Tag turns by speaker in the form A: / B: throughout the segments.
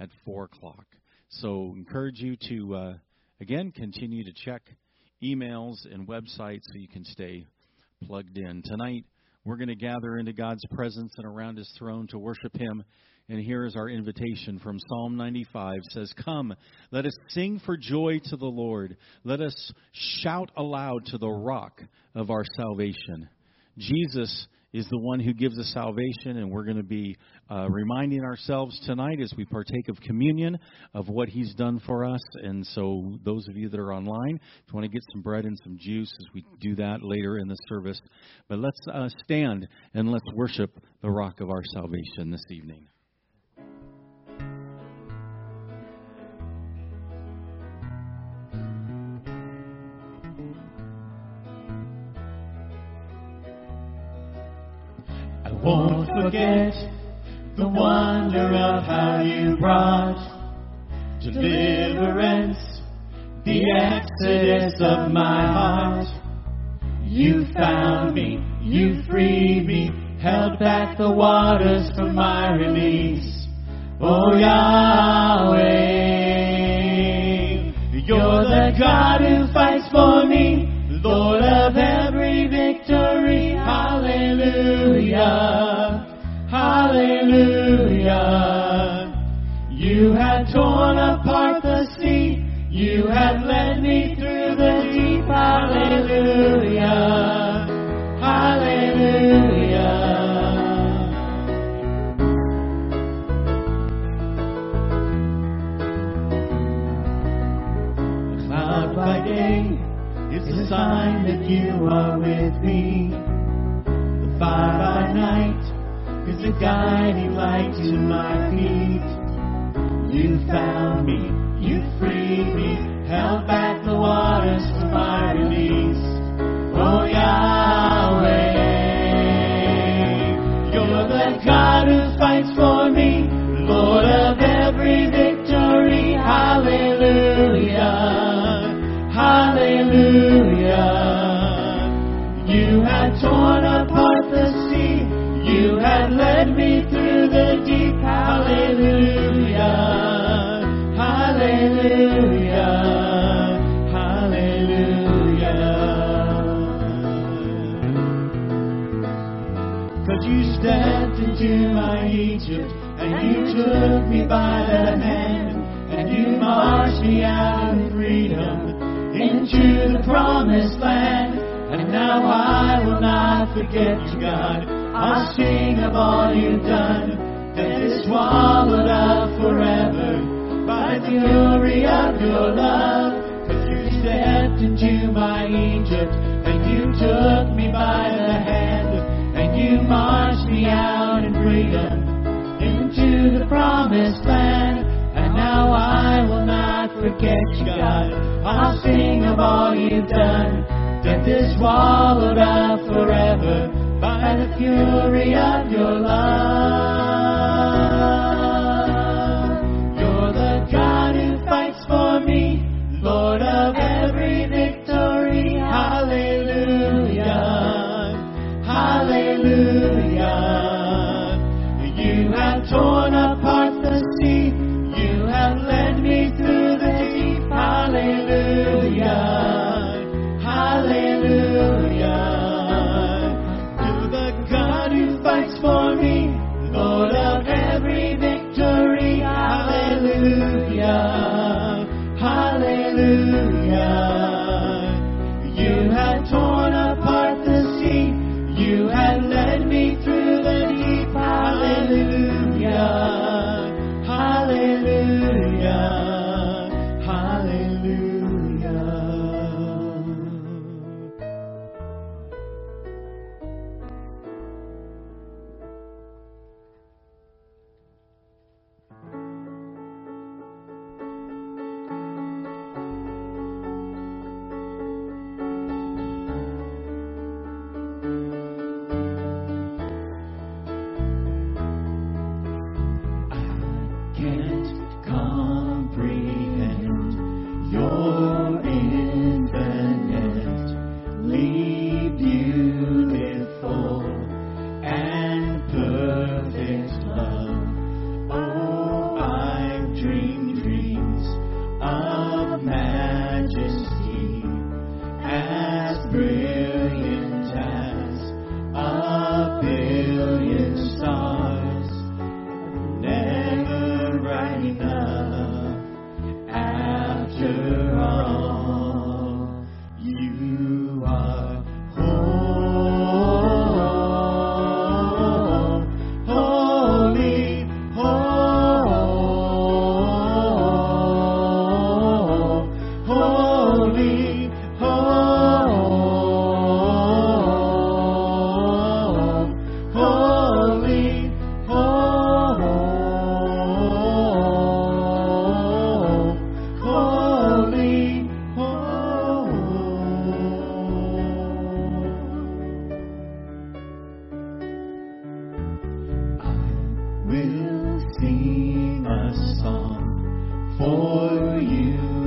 A: at 4 o'clock. So, encourage you to, uh, again, continue to check emails and websites so you can stay plugged in. Tonight, we're going to gather into God's presence and around his throne to worship him. And here is our invitation from Psalm 95 it says, "Come, let us sing for joy to the Lord. Let us shout aloud to the rock of our salvation." Jesus is the one who gives us salvation, and we're going to be uh, reminding ourselves tonight as we partake of communion of what He's done for us. And so, those of you that are online, if you want to get some bread and some juice as we do that later in the service, but let's uh, stand and let's worship the rock of our salvation this evening.
B: Forget the wonder of how you brought deliverance, the exodus of my heart. You found me, you freed me, held back the waters for my release. Oh Yahweh, you're the God who fights for me, Lord of every victory. Hallelujah. Hallelujah. You had torn apart the sea. You had led me through the deep. Hallelujah. Hallelujah. A cloud by day is a sign that you are with me. The fire by night is a guiding light to my feet. You found me, you freed me, held back the waters for my release. Oh Yahweh, you're the God who fights for me, Lord led me through the deep. Hallelujah. Hallelujah. Hallelujah. Cause you stepped into my Egypt and you took me by the hand and you marched me out in freedom into the promised land. And now I will not forget you, God. I'll sing of all you've done. That is swallowed up forever by the fury of your love. Cause you stepped into my Egypt and you took me by the hand and you marched me out in freedom into the promised land. And now I will not forget you, God. I'll sing of all you've done. Death is swallowed up forever fury of your love. You're the God who fights for me, Lord of every victory. Hallelujah. Hallelujah. You have torn for you.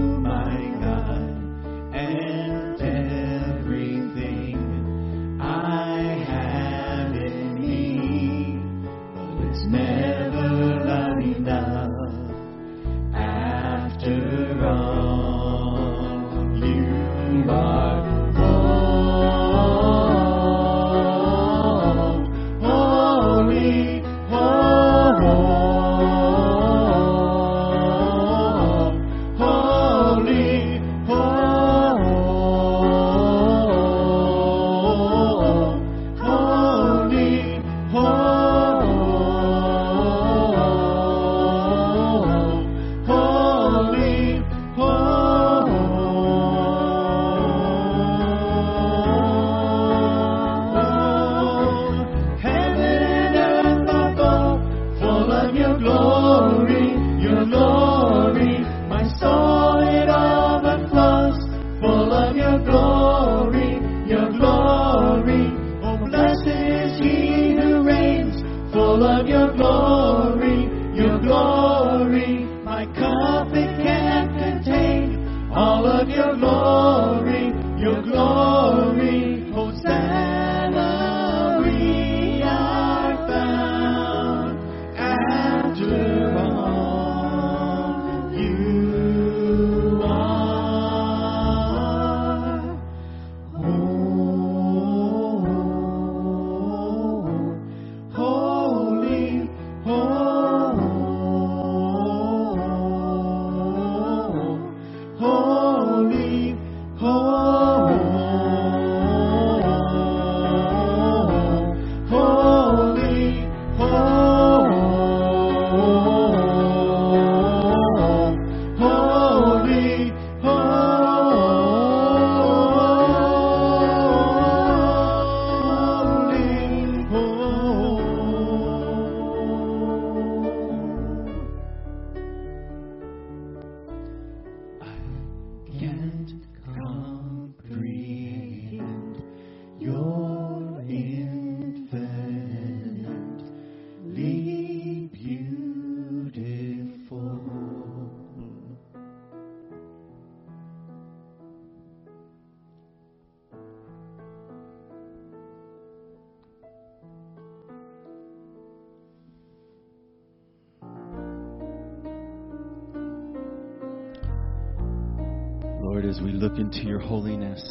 B: to your
A: holiness.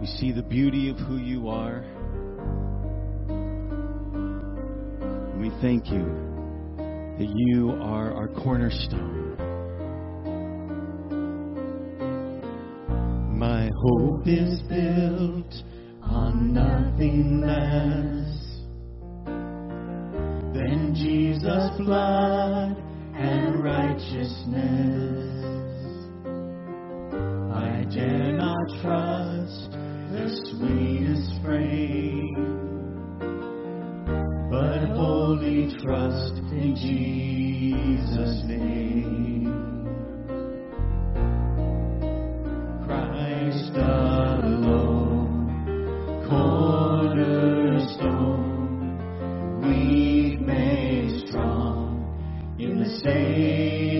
A: We see the beauty of who you are. We thank you that you are our cornerstone. My hope
B: is built on nothing less than Jesus' blood and righteousness dare not trust the sweetest frame, but wholly trust in Jesus' name. Christ alone, cornerstone, weak made strong in the same.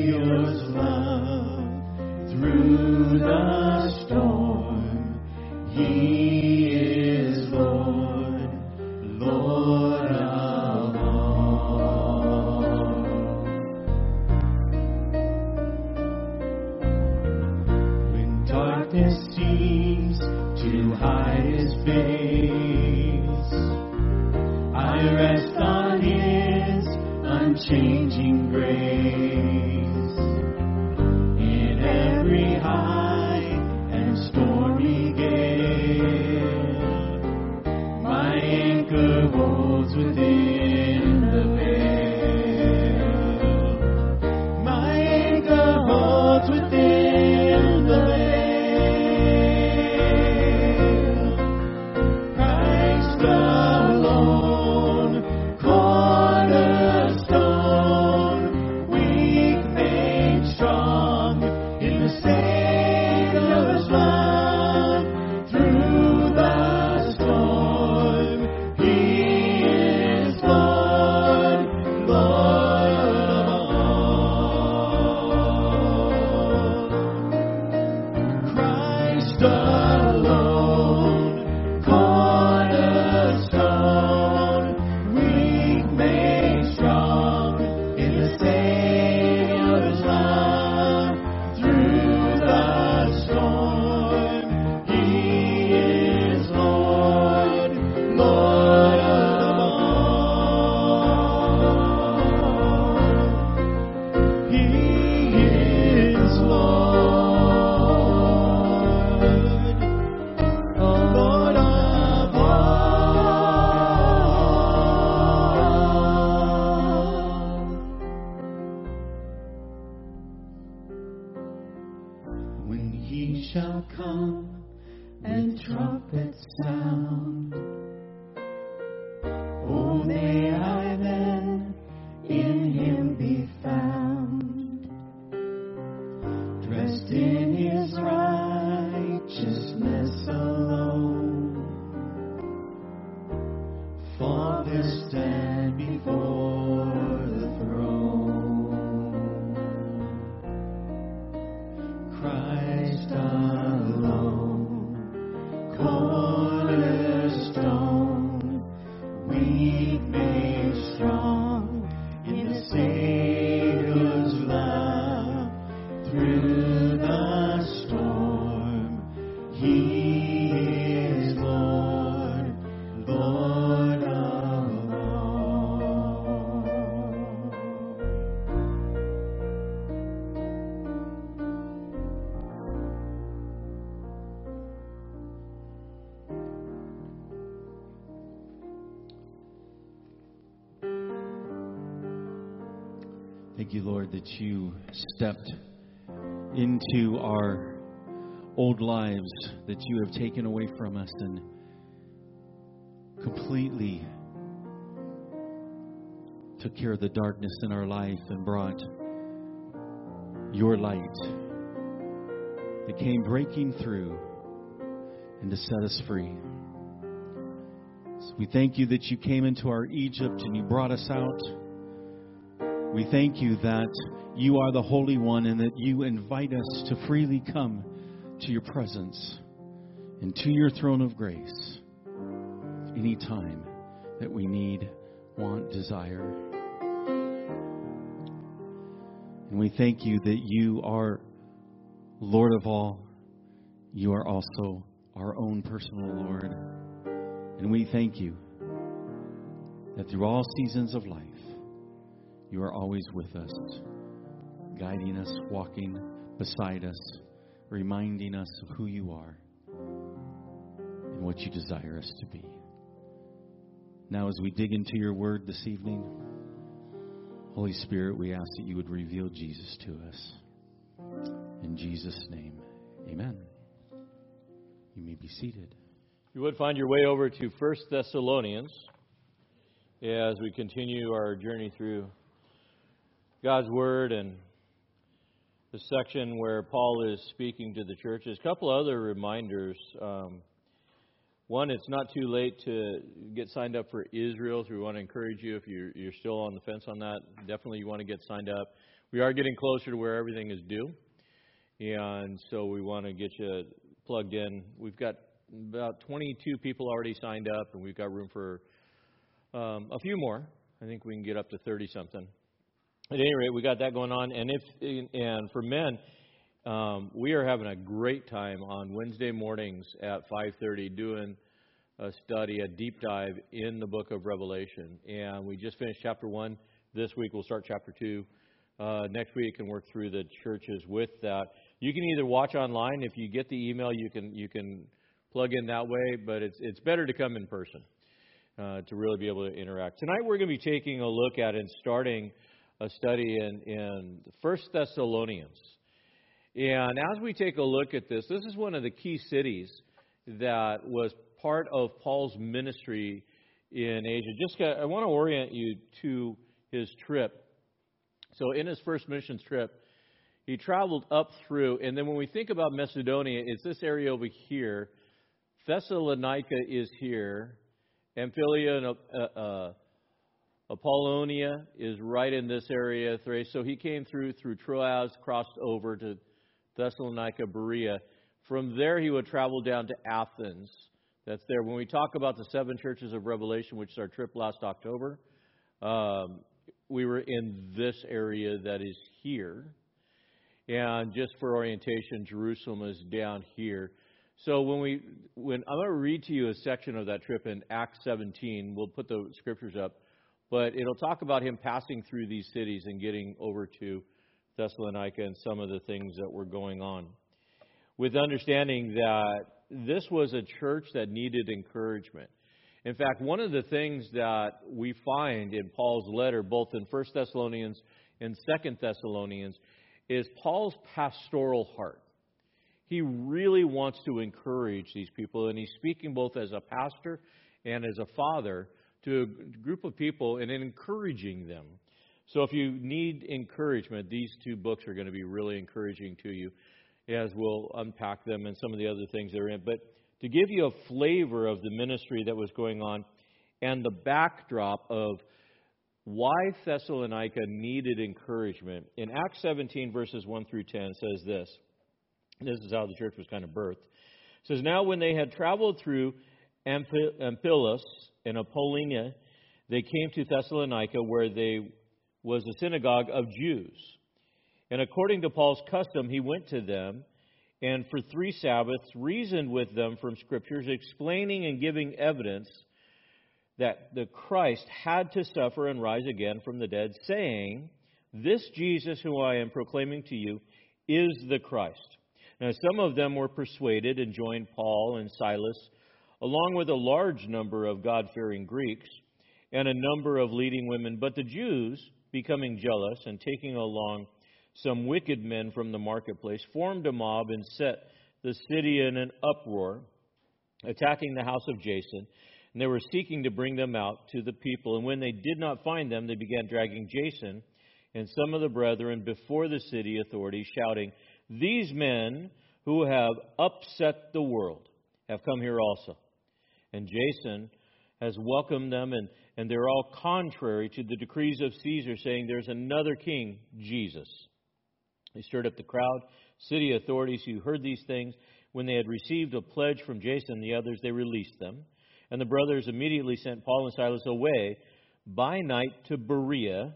B: And trumpets sound.
A: That you stepped into our old lives that you have taken away from us and completely took care of the darkness in our life and brought your light that came breaking through and to set us free. So we thank you that you came into our Egypt and you brought us out. We thank you that you are the Holy One and that you invite us to freely come to your presence and to your throne of grace any time that we need, want, desire. And we thank you that you are Lord of all. You are also our own personal Lord. And we thank you that through all seasons of life, you are always with us, guiding us, walking beside us, reminding us of who you are and what you desire us to be. Now, as we dig into your word this evening, Holy Spirit, we ask that you would reveal Jesus to us. In Jesus' name, amen. You may be seated.
C: You would find your way over to First Thessalonians as we continue our journey through God's Word and the section where Paul is speaking to the churches. A couple other reminders. Um, one, it's not too late to get signed up for Israel, so we want to encourage you if you're, you're still on the fence on that. Definitely, you want to get signed up. We are getting closer to where everything is due, and so we want to get you plugged in. We've got about 22 people already signed up, and we've got room for um, a few more. I think we can get up to 30 something. At any rate, we got that going on, and if and for men, um, we are having a great time on Wednesday mornings at 5:30 doing a study, a deep dive in the book of Revelation. And we just finished chapter one. This week we'll start chapter two. Uh, next week and work through the churches with that. You can either watch online if you get the email. You can you can plug in that way, but it's it's better to come in person uh, to really be able to interact. Tonight we're going to be taking a look at and starting a study in in First Thessalonians. And as we take a look at this, this is one of the key cities that was part of Paul's ministry in Asia. Just got, I want to orient you to his trip. So in his first missions trip, he traveled up through, and then when we think about Macedonia, it's this area over here. Thessalonica is here. Amphipolis and uh, uh, Apollonia is right in this area, Thrace. So he came through through Troas, crossed over to Thessalonica, Berea. From there, he would travel down to Athens. That's there. When we talk about the seven churches of Revelation, which is our trip last October, um, we were in this area that is here. And just for orientation, Jerusalem is down here. So when we, when I'm going to read to you a section of that trip in Acts 17, we'll put the scriptures up, but it'll talk about him passing through these cities and getting over to Thessalonica and some of the things that were going on. With understanding that this was a church that needed encouragement. In fact, one of the things that we find in Paul's letter, both in 1 Thessalonians and 2 Thessalonians, is Paul's pastoral heart. he really wants to encourage these people, and he's speaking both as a pastor and as a father to a group of people and encouraging them. So if you need encouragement, these two books are going to be really encouraging to you as we'll unpack them and some of the other things they're in. But to give you a flavor of the ministry that was going on and the backdrop of why Thessalonica needed encouragement, in Acts 17, verses 1 through 10, says this. This is how the church was kind of birthed. It says, Now when they had traveled through Amphipolis and Apollonia, they came to Thessalonica, where there was a synagogue of Jews. And according to Paul's custom, he went to them and for three Sabbaths reasoned with them from Scriptures, explaining and giving evidence that the Christ had to suffer and rise again from the dead, saying, This Jesus who I am proclaiming to you is the Christ. Now, some of them were persuaded and joined Paul and Silas, along with a large number of God fearing Greeks and a number of leading women. But the Jews, becoming jealous and taking along some wicked men from the marketplace, formed a mob and set the city in an uproar, attacking the house of Jason. And they were seeking to bring them out to the people. And when they did not find them, they began dragging Jason and some of the brethren before the city authorities, shouting, These men who have upset the world have come here also. And Jason has welcomed them, and, and they're all contrary to the decrees of Caesar, saying, There's another king, Jesus. They stirred up the crowd, city authorities who heard these things. When they had received a pledge from Jason and the others, they released them. And the brothers immediately sent Paul and Silas away by night to Berea.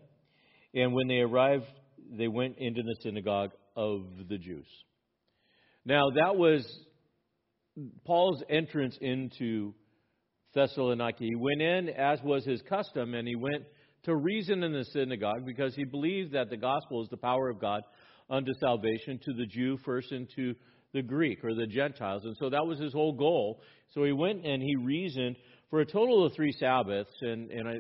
C: And when they arrived, they went into the synagogue of the Jews. Now, that was Paul's entrance into Thessalonica. He went in, as was his custom, and he went to reason in the synagogue because he believed that the gospel is the power of God unto salvation to the Jew first and to the Greek or the Gentiles. And so that was his whole goal. So he went and he reasoned for a total of three Sabbaths. And, and I,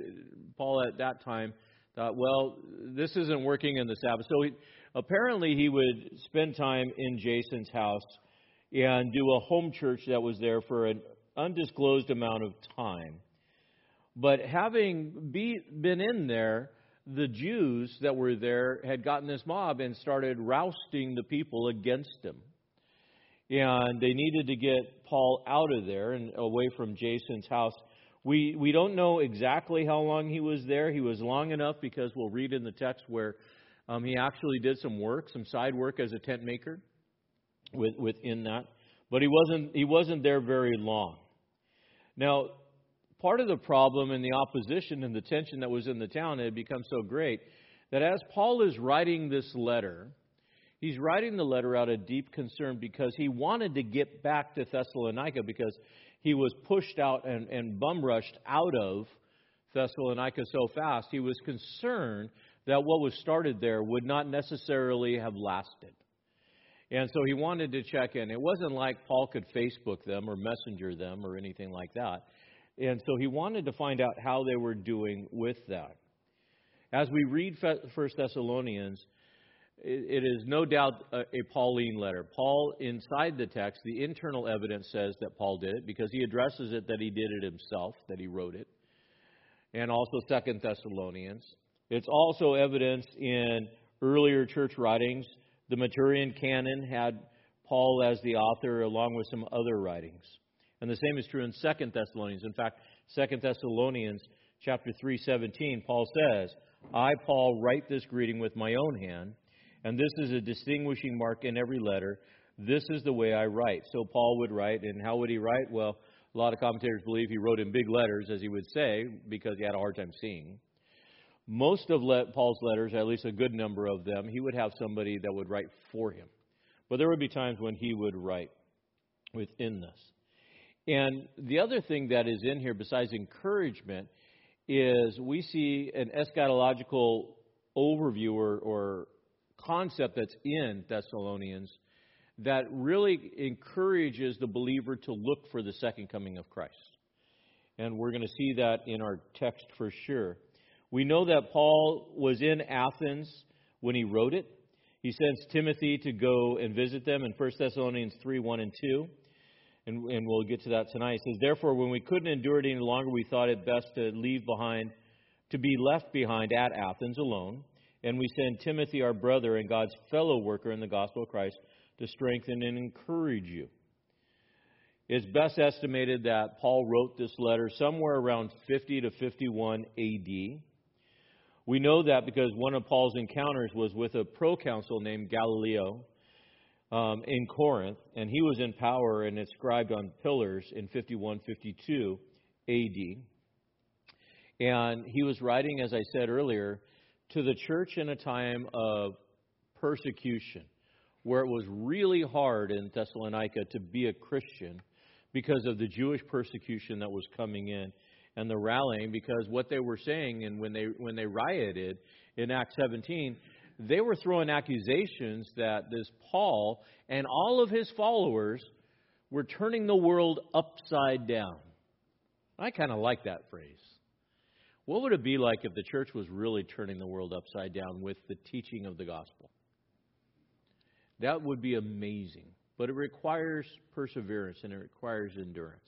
C: Paul at that time thought, well, this isn't working in the Sabbath. So he, apparently he would spend time in Jason's house and do a home church that was there for an undisclosed amount of time. But having be, been in there, the Jews that were there had gotten this mob and started rousting the people against him. And they needed to get Paul out of there and away from Jason's house. We, we don't know exactly how long he was there. He was long enough because we'll read in the text where um, he actually did some work, some side work as a tent maker with, within that. But he wasn't, he wasn't there very long. Now, part of the problem and the opposition and the tension that was in the town had become so great that as Paul is writing this letter, he's writing the letter out of deep concern because he wanted to get back to Thessalonica because he was pushed out and, and bum rushed out of Thessalonica so fast. He was concerned that what was started there would not necessarily have lasted. And so he wanted to check in. It wasn't like Paul could Facebook them or messenger them or anything like that. And so he wanted to find out how they were doing with that. As we read First Thessalonians, it is no doubt a, Pauline letter. Paul, inside the text, the internal evidence says that Paul did it because he addresses it that he did it himself, that he wrote it, and also Second Thessalonians. It's also evidence in earlier church writings. The Muratorian canon had Paul as the author, along with some other writings. And the same is true in Second Thessalonians. In fact, Second Thessalonians chapter 3:17, Paul says, "I Paul write this greeting with my own hand, and this is a distinguishing mark in every letter. This is the way I write." So Paul would write, and how would he write? Well, a lot of commentators believe he wrote in big letters, as he would say, because he had a hard time seeing. Most of Paul's letters, at least a good number of them, he would have somebody that would write for him. But there would be times when he would write within this. And the other thing that is in here, besides encouragement, is we see an eschatological overview or, or concept that's in Thessalonians that really encourages the believer to look for the second coming of Christ. And we're going to see that in our text for sure. We know that Paul was in Athens when he wrote it. He sends Timothy to go and visit them in 1 Thessalonians 3 1 and 2. And, and we'll get to that tonight. He says, Therefore, when we couldn't endure it any longer, we thought it best to leave behind, to be left behind at Athens alone. And we send Timothy, our brother and God's fellow worker in the gospel of Christ, to strengthen and encourage you. It's best estimated that Paul wrote this letter somewhere around 50 to 51 AD. We know that because one of Paul's encounters was with a proconsul named Gallio um, in Corinth, and he was in power and inscribed on pillars in 51 52 AD. And he was writing, as I said earlier, to the church in a time of persecution, where it was really hard in Thessalonica to be a Christian because of the Jewish persecution that was coming in and the rallying because what they were saying and when they when they rioted in Acts 17 they were throwing accusations that this Paul and all of his followers were turning the world upside down. I kind of like that phrase. What would it be like if the church was really turning the world upside down with the teaching of the gospel? That would be amazing. But it requires perseverance and it requires endurance.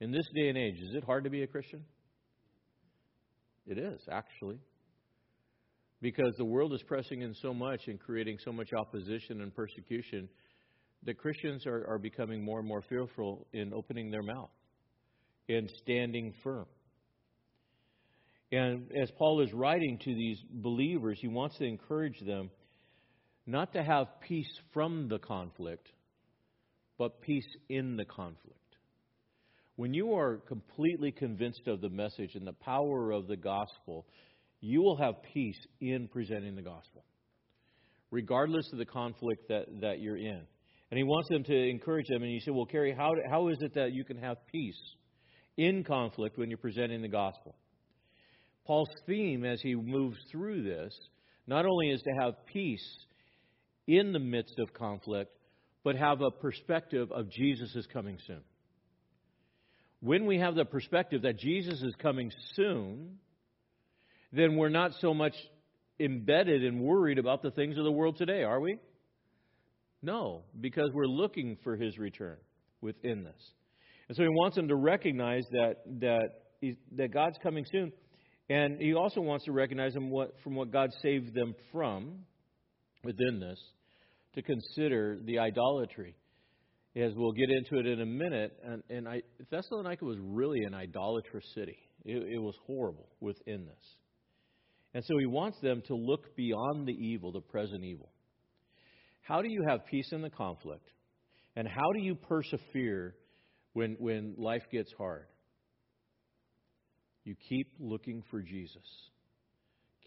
C: In this day and age, is it hard to be a Christian? It is, actually. Because the world is pressing in so much and creating so much opposition and persecution that Christians are, are becoming more and more fearful in opening their mouth and standing firm. And as Paul is writing to these believers, he wants to encourage them not to have peace from the conflict, but peace in the conflict. When you are completely convinced of the message and the power of the gospel, you will have peace in presenting the gospel, regardless of the conflict that, that you're in. And he wants them to encourage them. And you say, Well, Cary, how, how is it that you can have peace in conflict when you're presenting the gospel? Paul's theme as he moves through this not only is to have peace in the midst of conflict, but have a perspective of Jesus is coming soon. When we have the perspective that Jesus is coming soon, then we're not so much embedded and worried about the things of the world today, are we? No, because we're looking for his return within this. And so he wants them to recognize that that that God's coming soon, and he also wants to recognize them what, from what God saved them from within this to consider the idolatry. As we'll get into it in a minute, and, and I, Thessalonica was really an idolatrous city. It, it was horrible within this. And so he wants them to look beyond the evil, the present evil. How do you have peace in the conflict? And how do you persevere when, when life gets hard? You keep looking for Jesus.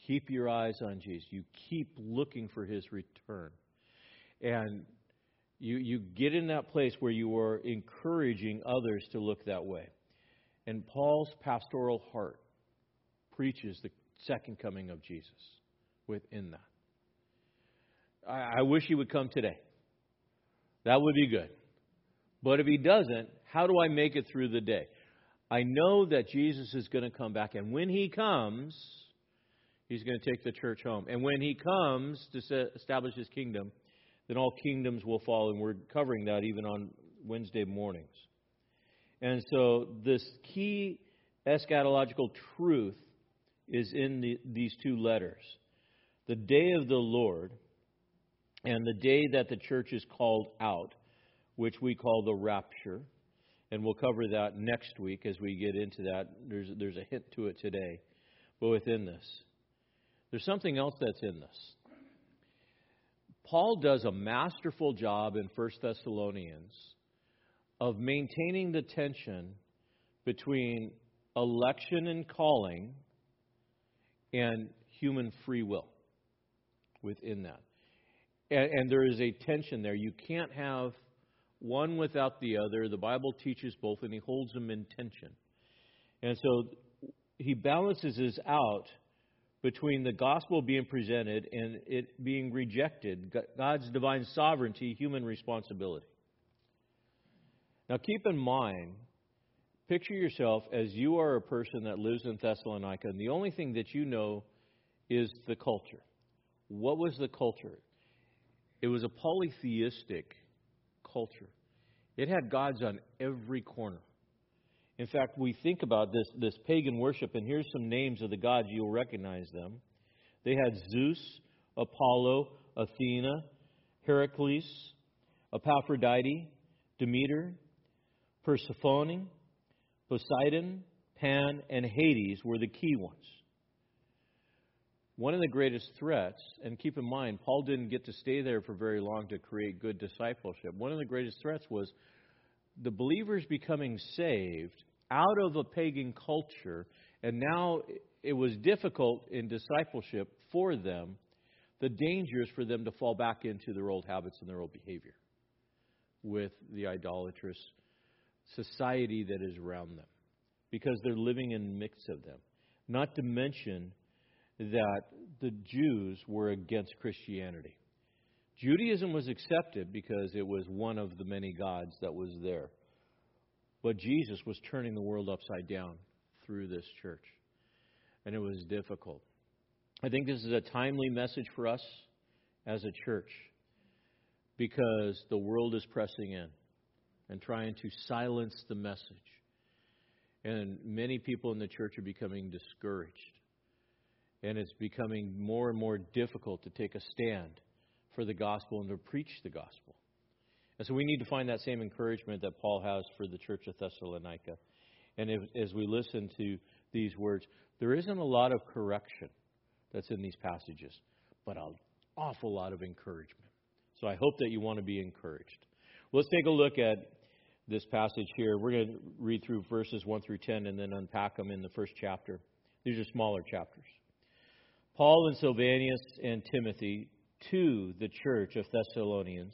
C: Keep your eyes on Jesus. You keep looking for his return. And you, you get in that place where you are encouraging others to look that way. And Paul's pastoral heart preaches the second coming of Jesus within that. I, I wish he would come today. That would be good. But if he doesn't, how do I make it through the day? I know that Jesus is going to come back, and when he comes, he's going to take the church home. And when he comes to establish his kingdom, then all kingdoms will fall, and we're covering that even on Wednesday mornings. And so, this key eschatological truth is in the, these two letters the day of the Lord and the day that the church is called out, which we call the rapture. And we'll cover that next week as we get into that. There's, there's a hint to it today. But within this, there's something else that's in this. Paul does a masterful job in 1 Thessalonians of maintaining the tension between election and calling and human free will within that. And, and, there is a tension there. You can't have one without the other. The Bible teaches both, and he holds them in tension. And so he balances this out between the gospel being presented and it being rejected, God's divine sovereignty, human responsibility. Now keep in mind, picture yourself as you are a person that lives in Thessalonica, and the only thing that you know is the culture. What was the culture? it was a polytheistic culture. It had gods on every corner. In fact, we think about this, this pagan worship, and here's some names of the gods. You'll recognize them. They had Zeus, Apollo, Athena, Heracles, Aphrodite, Demeter, Persephone, Poseidon, Pan, and Hades were the key ones. One of the greatest threats, and keep in mind, Paul didn't get to stay there for very long to create good discipleship. One of the greatest threats was the believers becoming saved out of a pagan culture, and now it was difficult in discipleship for them, the dangers for them to fall back into their old habits and their old behavior with the idolatrous society that is around them because they're living in the midst of them. Not to mention that the Jews were against Christianity. Judaism was accepted because it was one of the many gods that was there. But Jesus was turning the world upside down through this church. And it was difficult. I think this is a timely message for us as a church because the world is pressing in and trying to silence the message. And many people in the church are becoming discouraged and it's becoming more and more difficult to take a stand for the gospel and to preach the gospel. And so we need to find that same encouragement that Paul has for the church of Thessalonica. And if, as we listen to these words, there isn't a lot of correction that's in these passages, but an awful lot of encouragement. So I hope that you want to be encouraged. Let's take a look at this passage here. We're going to read through verses 1 through 10 and then unpack them in the first chapter. These are smaller chapters. Paul and Silvanus and Timothy to the church of Thessalonians,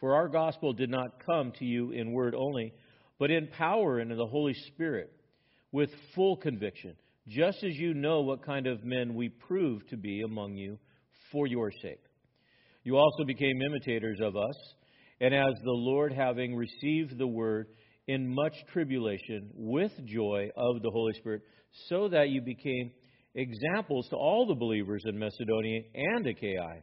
C: For our gospel did not come to you in word only, but in power and in the Holy Spirit, with full conviction, just as you know what kind of men we prove to be among you for your sake. You also became imitators of us, and as the Lord, having received the word in much tribulation, with joy of the Holy Spirit, so that you became examples to all the believers in Macedonia and Achaia.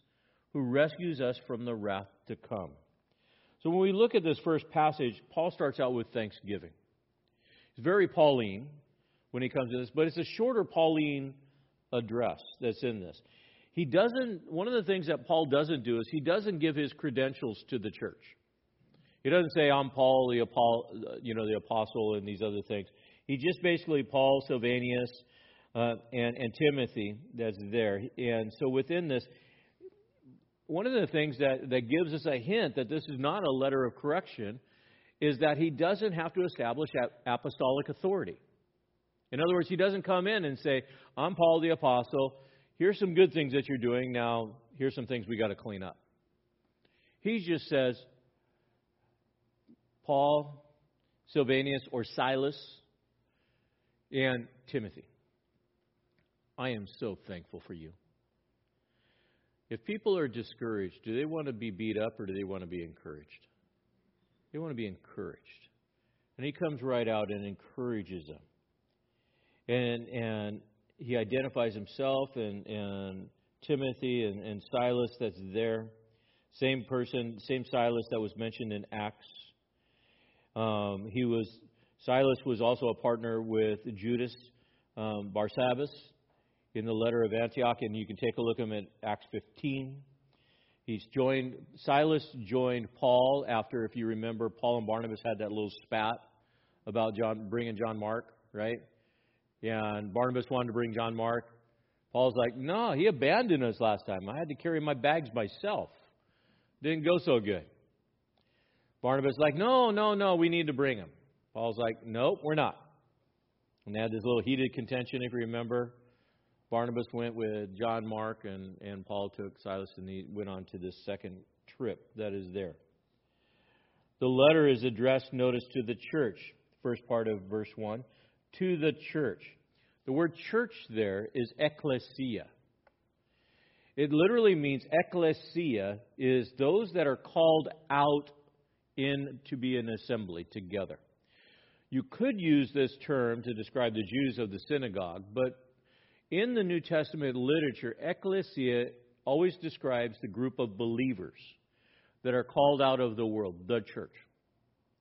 C: who rescues us from the wrath to come. So when we look at this first passage, Paul starts out with thanksgiving. It's very Pauline when he comes to this, but it's a shorter Pauline address that's in this. He doesn't, one of the things that Paul doesn't do is he doesn't give his credentials to the church. He doesn't say, I'm Paul, the, you know, the apostle, and these other things. He just basically, Paul, Silvanus, uh, and, and Timothy that's there. And so within this, one of the things that, that gives us a hint that this is not a letter of correction is that he doesn't have to establish apostolic authority. In other words, he doesn't come in and say, I'm Paul the Apostle. Here's some good things that you're doing. Now, here's some things we got to clean up. He just says, Paul, Silvanus, or Silas, and Timothy. I am so thankful for you. If people are discouraged, do they want to be beat up or do they want to be encouraged? They want to be encouraged. And he comes right out and encourages them. And and he identifies himself and, and Timothy and, and Silas that's there. Same person, same Silas that was mentioned in Acts. Um, he was Silas was also a partner with Judas um, Barsabbas in the letter of Antioch, and you can take a look at him at Acts 15. He's joined, Silas joined Paul after, if you remember, Paul and Barnabas had that little spat about John, bringing John Mark, right? And Barnabas wanted to bring John Mark. Paul's like, no, he abandoned us last time. I had to carry my bags myself. Didn't go so good. Barnabas like, no, no, no, we need to bring him. Paul's like, nope, we're not. And they had this little heated contention, if you remember. Barnabas went with John Mark, and, and Paul took Silas, and he went on to this second trip that is there. The letter is addressed, notice, to the church. First part of verse 1. To the church. The word church there is ecclesia. It literally means ecclesia is those that are called out in to be an assembly together. You could use this term to describe the Jews of the synagogue, but in the New Testament literature, ecclesia always describes the group of believers that are called out of the world, the church.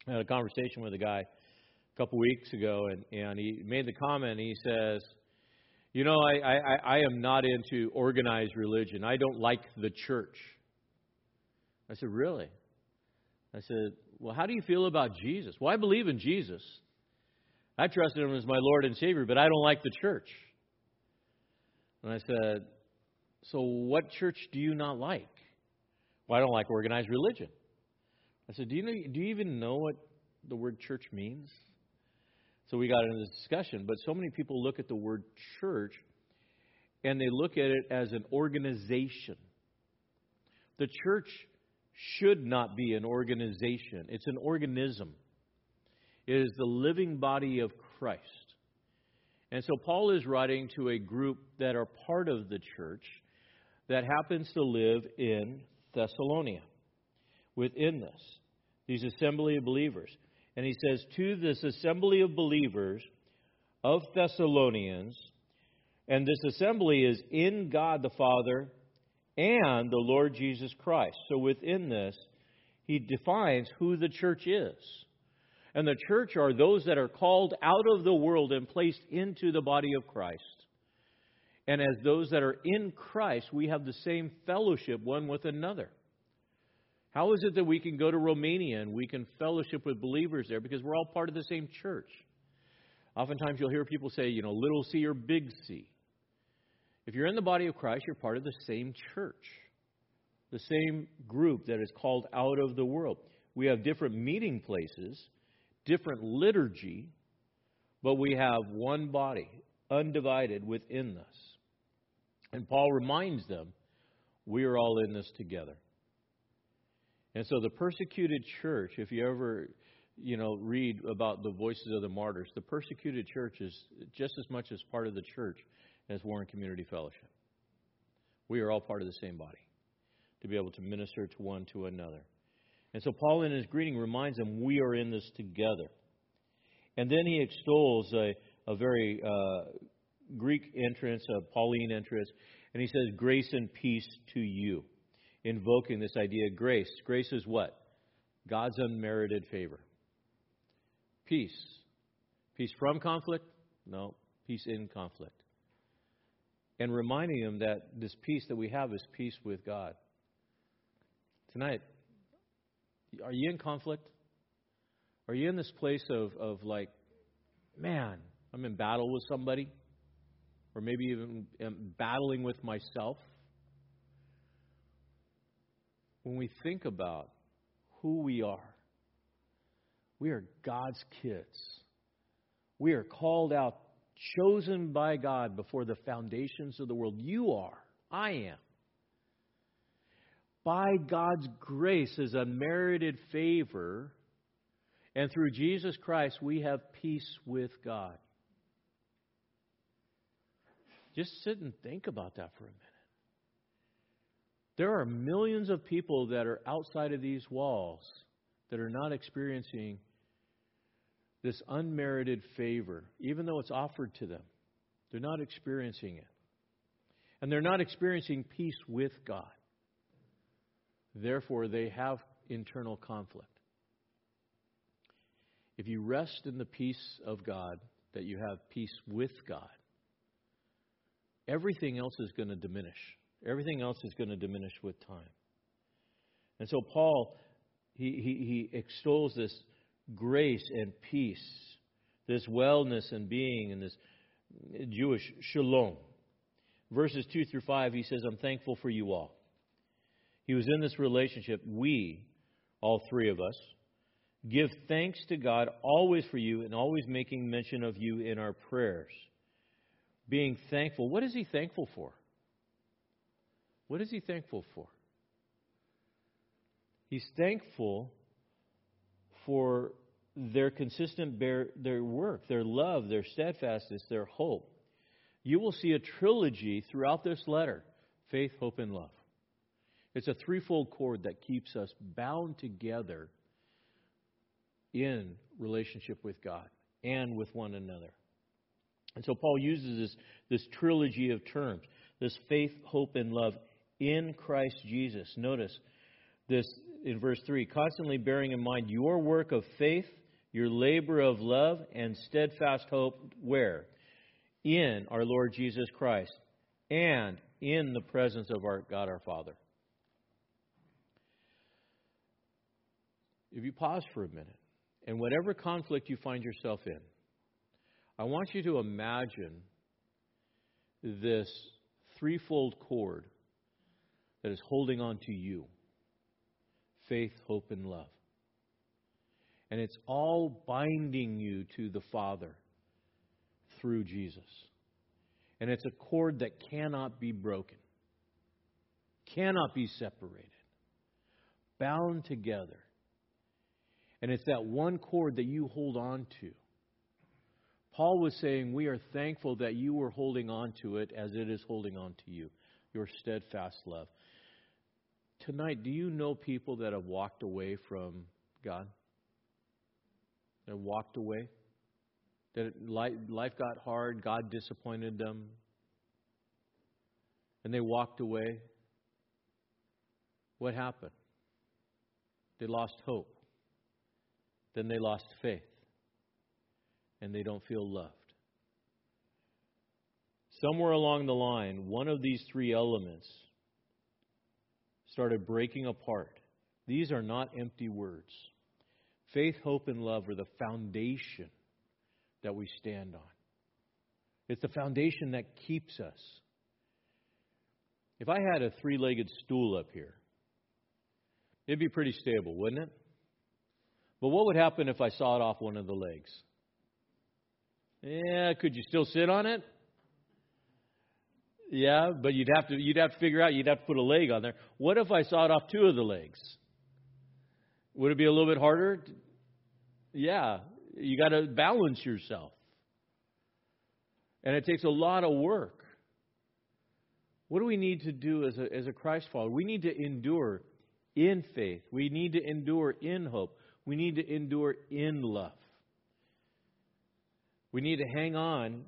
C: I had a conversation with a guy a couple weeks ago, and, and he made the comment. He says, You know, I, I, I am not into organized religion. I don't like the church. I said, Really? I said, Well, how do you feel about Jesus? Well, I believe in Jesus. I trust him as my Lord and Savior, but I don't like the church. And I said, So what church do you not like? Well, I don't like organized religion. I said, Do you, know, do you even know what the word church means? So we got into this discussion, but so many people look at the word church and they look at it as an organization. The church should not be an organization, it's an organism. It is the living body of Christ. And so Paul is writing to a group that are part of the church that happens to live in Thessalonia, within this, these assembly of believers. And he says, To this assembly of believers of Thessalonians, and this assembly is in God the Father and the Lord Jesus Christ. So within this, he defines who the church is. And the church are those that are called out of the world and placed into the body of Christ. And as those that are in Christ, we have the same fellowship one with another. How is it that we can go to Romania and we can fellowship with believers there? Because we're all part of the same church. Oftentimes you'll hear people say, you know, little c or big C. If you're in the body of Christ, you're part of the same church, the same group that is called out of the world. We have different meeting places, different liturgy, but we have one body, undivided within us. And Paul reminds them, we are all in this together. And so the persecuted church, if you ever, you know, read about the voices of the martyrs, the persecuted church is just as much as part of the church as Warren Community Fellowship. We are all part of the same body to be able to minister to one to another. And so Paul, in his greeting, reminds them we are in this together. And then he extols a, a very uh, Greek entrance, a Pauline entrance, and he says, Grace and peace to you, invoking this idea of grace. Grace is what? God's unmerited favor. Peace. Peace from conflict? No, peace in conflict. And reminding them that this peace that we have is peace with God. Tonight, are you in conflict? Are you in this place of, of like, man, I'm in battle with somebody? Or maybe even am battling with myself? When we think about who we are, we are God's kids. We are called out, chosen by God before the foundations of the world. You are. I am by God's grace as unmerited favor, and through Jesus Christ, we have peace with God. Just sit and think about that for a minute. There are millions of people that are outside of these walls that are not experiencing this unmerited favor, even though it's offered to them. They're not experiencing it. And they're not experiencing peace with God. Therefore, they have internal conflict. If you rest in the peace of God, that you have peace with God, everything else is going to diminish. Everything else is going to diminish with time. And so Paul, he, he, he extols this grace and peace, this wellness and being, and this Jewish shalom. Verses 2 through 5, he says, I'm thankful for you all. He was in this relationship. We, all three of us, give thanks to God always for you and always making mention of you in our prayers. Being thankful. What is he thankful for? What is he thankful for? He's thankful for their consistent bear, their work, their love, their steadfastness, their hope. You will see a trilogy throughout this letter faith, hope, and love. It's a threefold cord that keeps us bound together in relationship with God and with one another. And so Paul uses this, this trilogy of terms this faith, hope, and love in Christ Jesus. Notice this in verse 3 constantly bearing in mind your work of faith, your labor of love, and steadfast hope, where? In our Lord Jesus Christ and in the presence of our God our Father. If you pause for a minute, and whatever conflict you find yourself in, I want you to imagine this threefold cord that is holding on to you faith, hope, and love. And it's all binding you to the Father through Jesus. And it's a cord that cannot be broken, cannot be separated, bound together. And it's that one cord that you hold on to. Paul was saying, We are thankful that you were holding on to it as it is holding on to you, your steadfast love. Tonight, do you know people that have walked away from God? That walked away? That life got hard, God disappointed them, and they walked away? What happened? They lost hope. Then they lost faith. And they don't feel loved. Somewhere along the line, one of these three elements started breaking apart. These are not empty words. Faith, hope, and love are the foundation that we stand on. It's the foundation that keeps us. If I had a three legged stool up here, it'd be pretty stable, wouldn't it? But what would happen if I sawed off one of the legs? Yeah, could you still sit on it? Yeah, but you'd have to you'd have to figure out you'd have to put a leg on there. What if I sawed off two of the legs? Would it be a little bit harder? Yeah, you got to balance yourself. And it takes a lot of work. What do we need to do as a, as a Christ follower? We need to endure in faith. We need to endure in hope. We need to endure in love. We need to hang on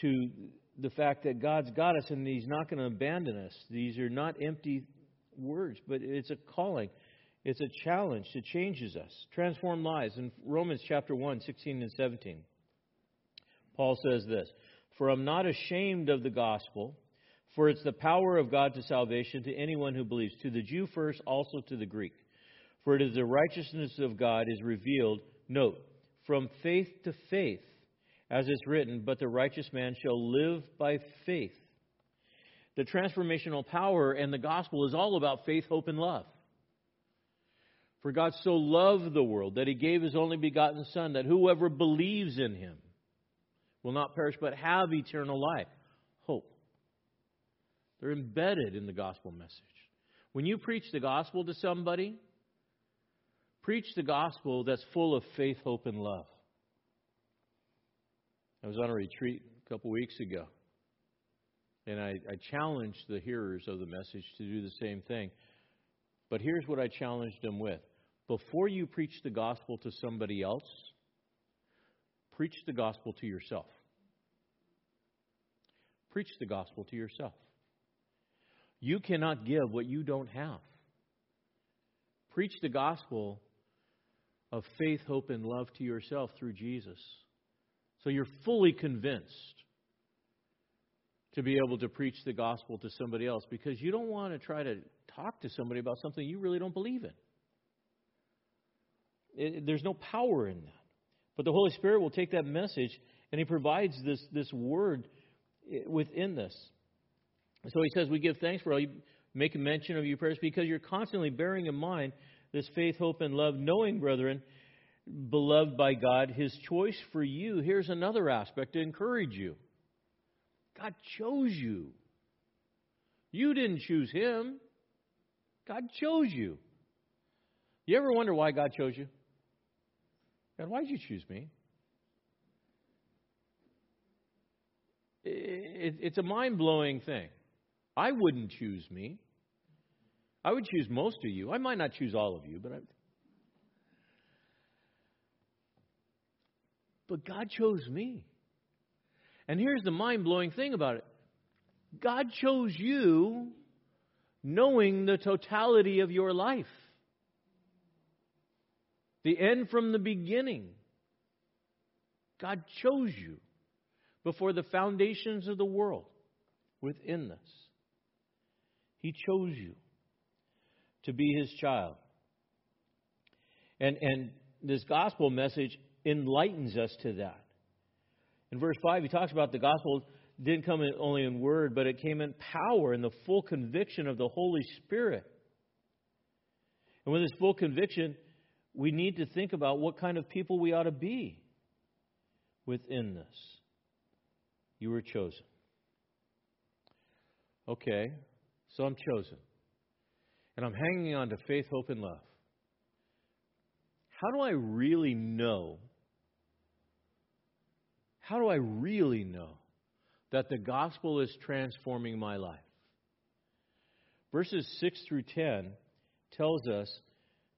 C: to the fact that God's got us and He's not going to abandon us. These are not empty words, but it's a calling. It's a challenge. It changes us. Transform lives. In Romans chapter 1, 16 and 17, Paul says this For I'm not ashamed of the gospel, for it's the power of God to salvation to anyone who believes, to the Jew first, also to the Greek. For it is the righteousness of God is revealed, note, from faith to faith as it's written, but the righteous man shall live by faith. The transformational power and the gospel is all about faith, hope, and love. For God so loved the world that he gave his only begotten Son, that whoever believes in him will not perish but have eternal life. Hope. They're embedded in the gospel message. When you preach the gospel to somebody, preach the gospel that's full of faith, hope, and love. I was on a retreat a couple weeks ago, and I, I challenged the hearers of the message to do the same thing. But here's what I challenged them with before you preach the gospel to somebody else, preach the gospel to yourself. Preach the gospel to yourself. You cannot give what you don't have. Preach the gospel of faith, hope, and love to yourself through Jesus. So you're fully convinced to be able to preach the gospel to somebody else because you don't want to try to talk to somebody about something you really don't believe in. It, there's no power in that. But the Holy Spirit will take that message and He provides this, this word within this. So He says, We give thanks for all you make mention of your prayers because you're constantly bearing in mind this faith, hope, and love, knowing, brethren, beloved by God, His choice for you. Here's another aspect to encourage you God chose you. You didn't choose Him, God chose you. You ever wonder why God chose you? God, why did you choose me? It's a mind blowing thing. I wouldn't choose me. I would choose most of you. I might not choose all of you, but I. But God chose me. And here's the mind blowing thing about it God chose you knowing the totality of your life, the end from the beginning. God chose you before the foundations of the world within this. He chose you to be his child. And, and this gospel message enlightens us to that. In verse 5, he talks about the gospel didn't come in only in word, but it came in power and the full conviction of the Holy Spirit. And with this full conviction, we need to think about what kind of people we ought to be within this. You were chosen. Okay, so I'm chosen. And I'm hanging on to faith, hope, and love. How do I really know how do I really know that the gospel is transforming my life? Verses 6 through 10 tells us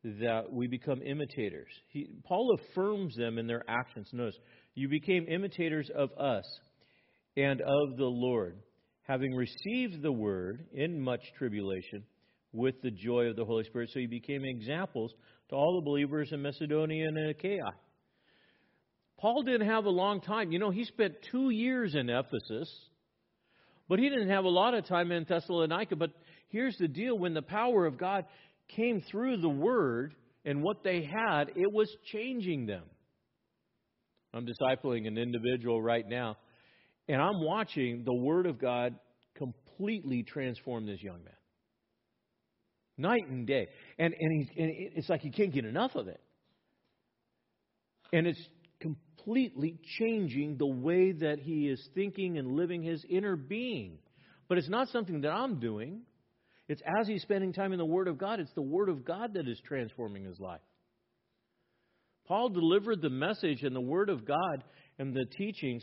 C: that we become imitators. He, Paul affirms them in their actions. Notice, you became imitators of us and of the Lord, having received the word in much tribulation with the joy of the Holy Spirit. So he became examples to all the believers in Macedonia and Achaia. Paul didn't have a long time. You know, he spent two years in Ephesus, but he didn't have a lot of time in Thessalonica. But here's the deal when the power of God came through the Word and what they had, it was changing them. I'm discipling an individual right now, and I'm watching the Word of God completely transform this young man. Night and day. And, and, he's, and it's like he can't get enough of it. And it's completely changing the way that he is thinking and living his inner being. But it's not something that I'm doing. It's as he's spending time in the Word of God, it's the Word of God that is transforming his life. Paul delivered the message and the Word of God and the teachings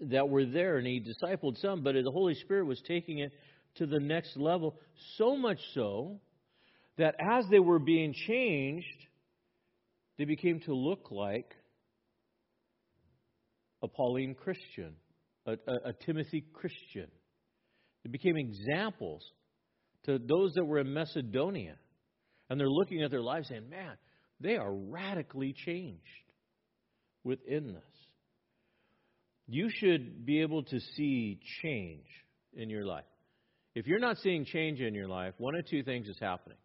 C: that were there, and he discipled some, but the Holy Spirit was taking it to the next level, so much so that as they were being changed, they became to look like a Pauline Christian, a, a, a Timothy Christian. They became examples to those that were in Macedonia. And they're looking at their lives saying, man, they are radically changed within this. You should be able to see change in your life. If you're not seeing change in your life, one of two things is happening.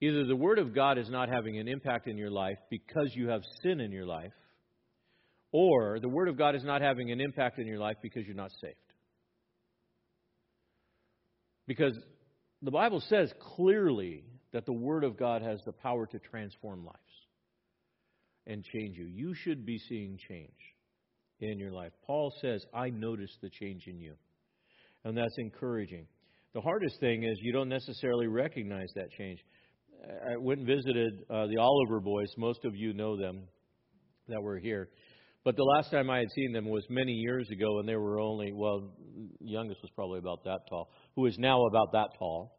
C: Either the Word of God is not having an impact in your life because you have sin in your life, or the Word of God is not having an impact in your life because you're not saved. Because the Bible says clearly that the Word of God has the power to transform lives and change you. You should be seeing change in your life. Paul says, I noticed the change in you. And that's encouraging. The hardest thing is you don't necessarily recognize that change. I went and visited uh, the Oliver boys. Most of you know them that were here. But the last time I had seen them was many years ago, and they were only, well, youngest was probably about that tall, who is now about that tall,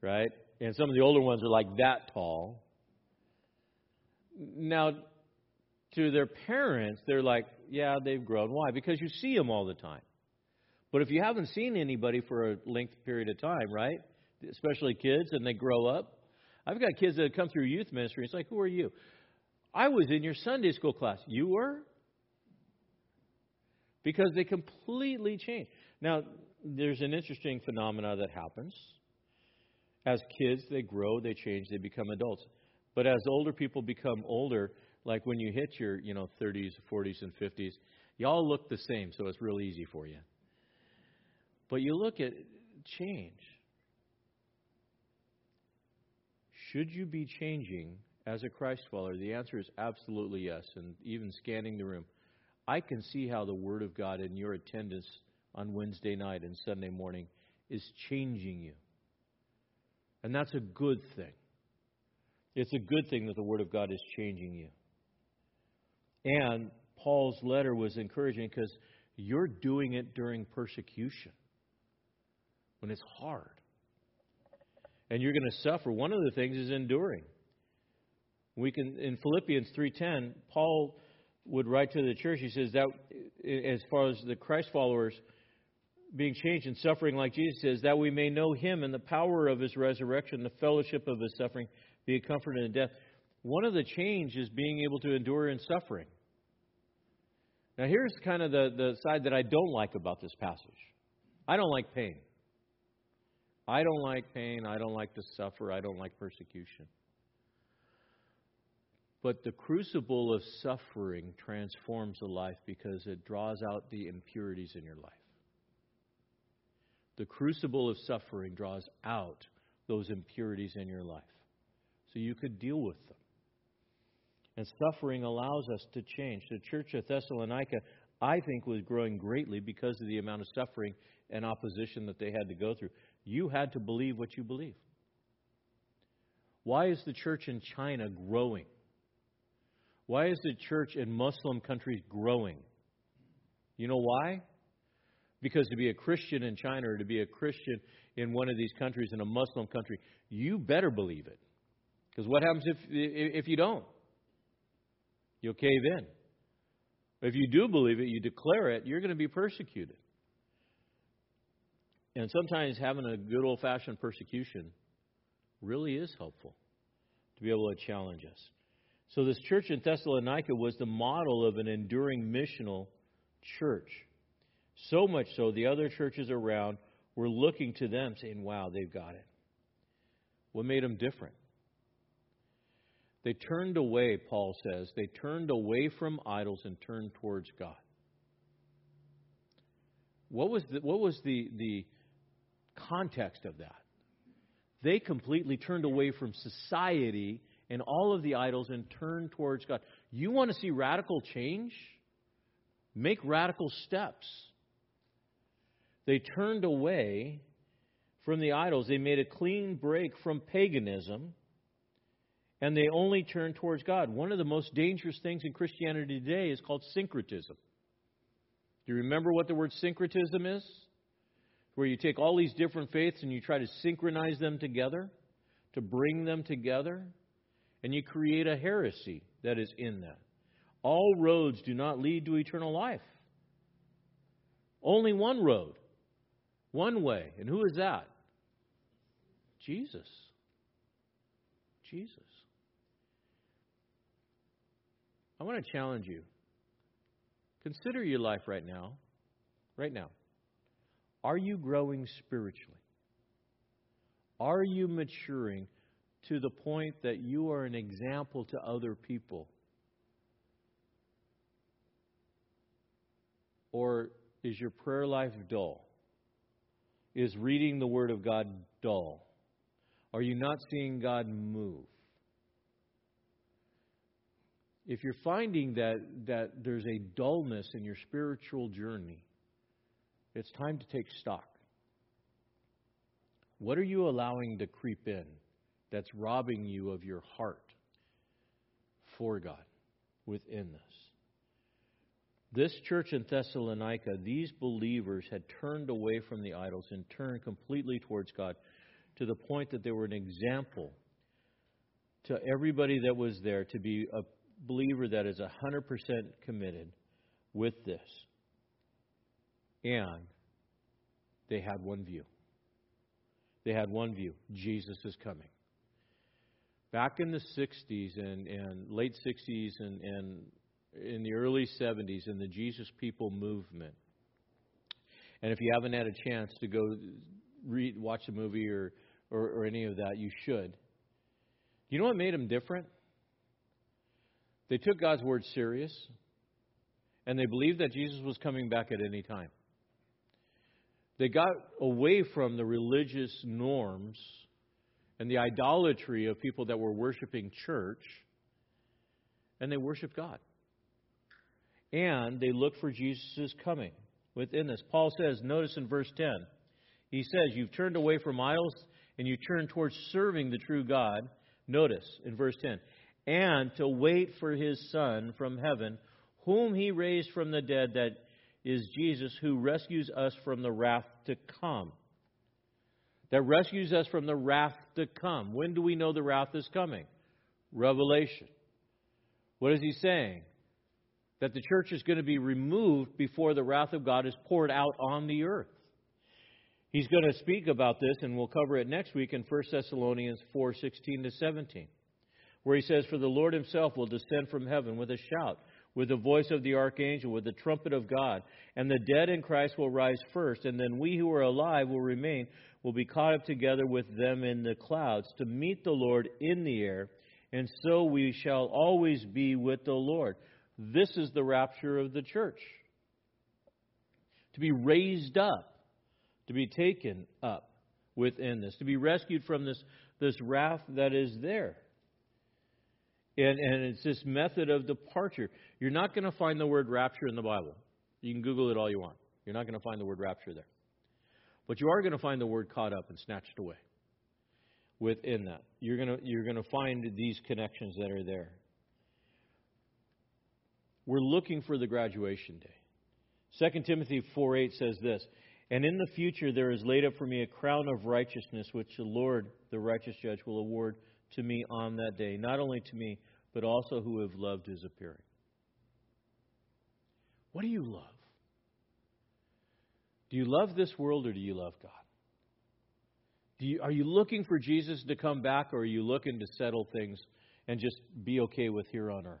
C: right? And some of the older ones are like that tall. Now, to their parents, they're like, yeah, they've grown. Why? Because you see them all the time. But if you haven't seen anybody for a length period of time, right? Especially kids, and they grow up. I've got kids that come through youth ministry. It's like, who are you? I was in your Sunday school class. You were? because they completely change. Now, there's an interesting phenomena that happens. As kids, they grow, they change, they become adults. But as older people become older, like when you hit your, you know, 30s, 40s, and 50s, you all look the same, so it's real easy for you. But you look at change. Should you be changing as a Christ follower? The answer is absolutely yes. And even scanning the room, I can see how the Word of God and your attendance on Wednesday night and Sunday morning is changing you. And that's a good thing. It's a good thing that the Word of God is changing you. And Paul's letter was encouraging because you're doing it during persecution when it's hard. And you're going to suffer. One of the things is enduring. We can in Philippians 3:10, Paul would write to the church. He says that eh, as far as the Christ followers being changed and suffering like Jesus says, that we may know him and the power of his resurrection, the fellowship of his suffering, be a comfort in death. One of the change is being able to endure in suffering. Now, here's kind of the, the side that I don't like about this passage I don't like pain. I don't like pain. I don't like to suffer. I don't like persecution. But the crucible of suffering transforms a life because it draws out the impurities in your life. The crucible of suffering draws out those impurities in your life so you could deal with them. And suffering allows us to change. The church of Thessalonica, I think, was growing greatly because of the amount of suffering and opposition that they had to go through. You had to believe what you believe. Why is the church in China growing? Why is the church in Muslim countries growing? You know why? Because to be a Christian in China or to be a Christian in one of these countries, in a Muslim country, you better believe it. Because what happens if, if you don't? You'll cave in. If you do believe it, you declare it, you're going to be persecuted. And sometimes having a good old fashioned persecution really is helpful to be able to challenge us. So, this church in Thessalonica was the model of an enduring missional church. So much so, the other churches around were looking to them, saying, Wow, they've got it. What made them different? They turned away, Paul says, they turned away from idols and turned towards God. What was the, what was the, the context of that? They completely turned away from society and all of the idols and turned towards God. You want to see radical change? Make radical steps. They turned away from the idols. They made a clean break from paganism and they only turn towards God. One of the most dangerous things in Christianity today is called syncretism. Do you remember what the word syncretism is? Where you take all these different faiths and you try to synchronize them together, to bring them together, and you create a heresy that is in that. All roads do not lead to eternal life. Only one road, one way. And who is that? Jesus. Jesus. I want to challenge you. Consider your life right now. Right now. Are you growing spiritually? Are you maturing to the point that you are an example to other people? Or is your prayer life dull? Is reading the Word of God dull? Are you not seeing God move? if you're finding that, that there's a dullness in your spiritual journey, it's time to take stock. What are you allowing to creep in that's robbing you of your heart for God within this? This church in Thessalonica, these believers had turned away from the idols and turned completely towards God to the point that they were an example to everybody that was there to be a believer that is 100% committed with this. And they had one view. They had one view Jesus is coming. Back in the 60s and, and late 60s and, and in the early 70s in the Jesus People movement. And if you haven't had a chance to go read, watch the movie or, or, or any of that, you should. You know what made them different? They took God's word serious, and they believed that Jesus was coming back at any time. They got away from the religious norms and the idolatry of people that were worshiping church, and they worshiped God. And they looked for Jesus' coming within this. Paul says, notice in verse 10, he says, You've turned away from idols and you turn towards serving the true God. Notice in verse 10, and to wait for his Son from heaven, whom he raised from the dead, that is Jesus, who rescues us from the wrath to come. That rescues us from the wrath to come. When do we know the wrath is coming? Revelation. What is he saying? That the church is going to be removed before the wrath of God is poured out on the earth. He's going to speak about this, and we'll cover it next week in 1 Thessalonians 4 16 to 17, where he says, For the Lord himself will descend from heaven with a shout, with the voice of the archangel, with the trumpet of God, and the dead in Christ will rise first, and then we who are alive will remain, will be caught up together with them in the clouds to meet the Lord in the air, and so we shall always be with the Lord. This is the rapture of the church. To be raised up to be taken up within this, to be rescued from this, this wrath that is there. And, and it's this method of departure. You're not going to find the word rapture in the Bible. You can Google it all you want. You're not going to find the word rapture there. But you are going to find the word caught up and snatched away within that. You're going to, you're going to find these connections that are there. We're looking for the graduation day. 2 Timothy 4:8 says this, and in the future there is laid up for me a crown of righteousness, which the Lord, the righteous judge, will award to me on that day, not only to me, but also who have loved his appearing. What do you love? Do you love this world or do you love God? Do you, are you looking for Jesus to come back or are you looking to settle things and just be okay with here on earth?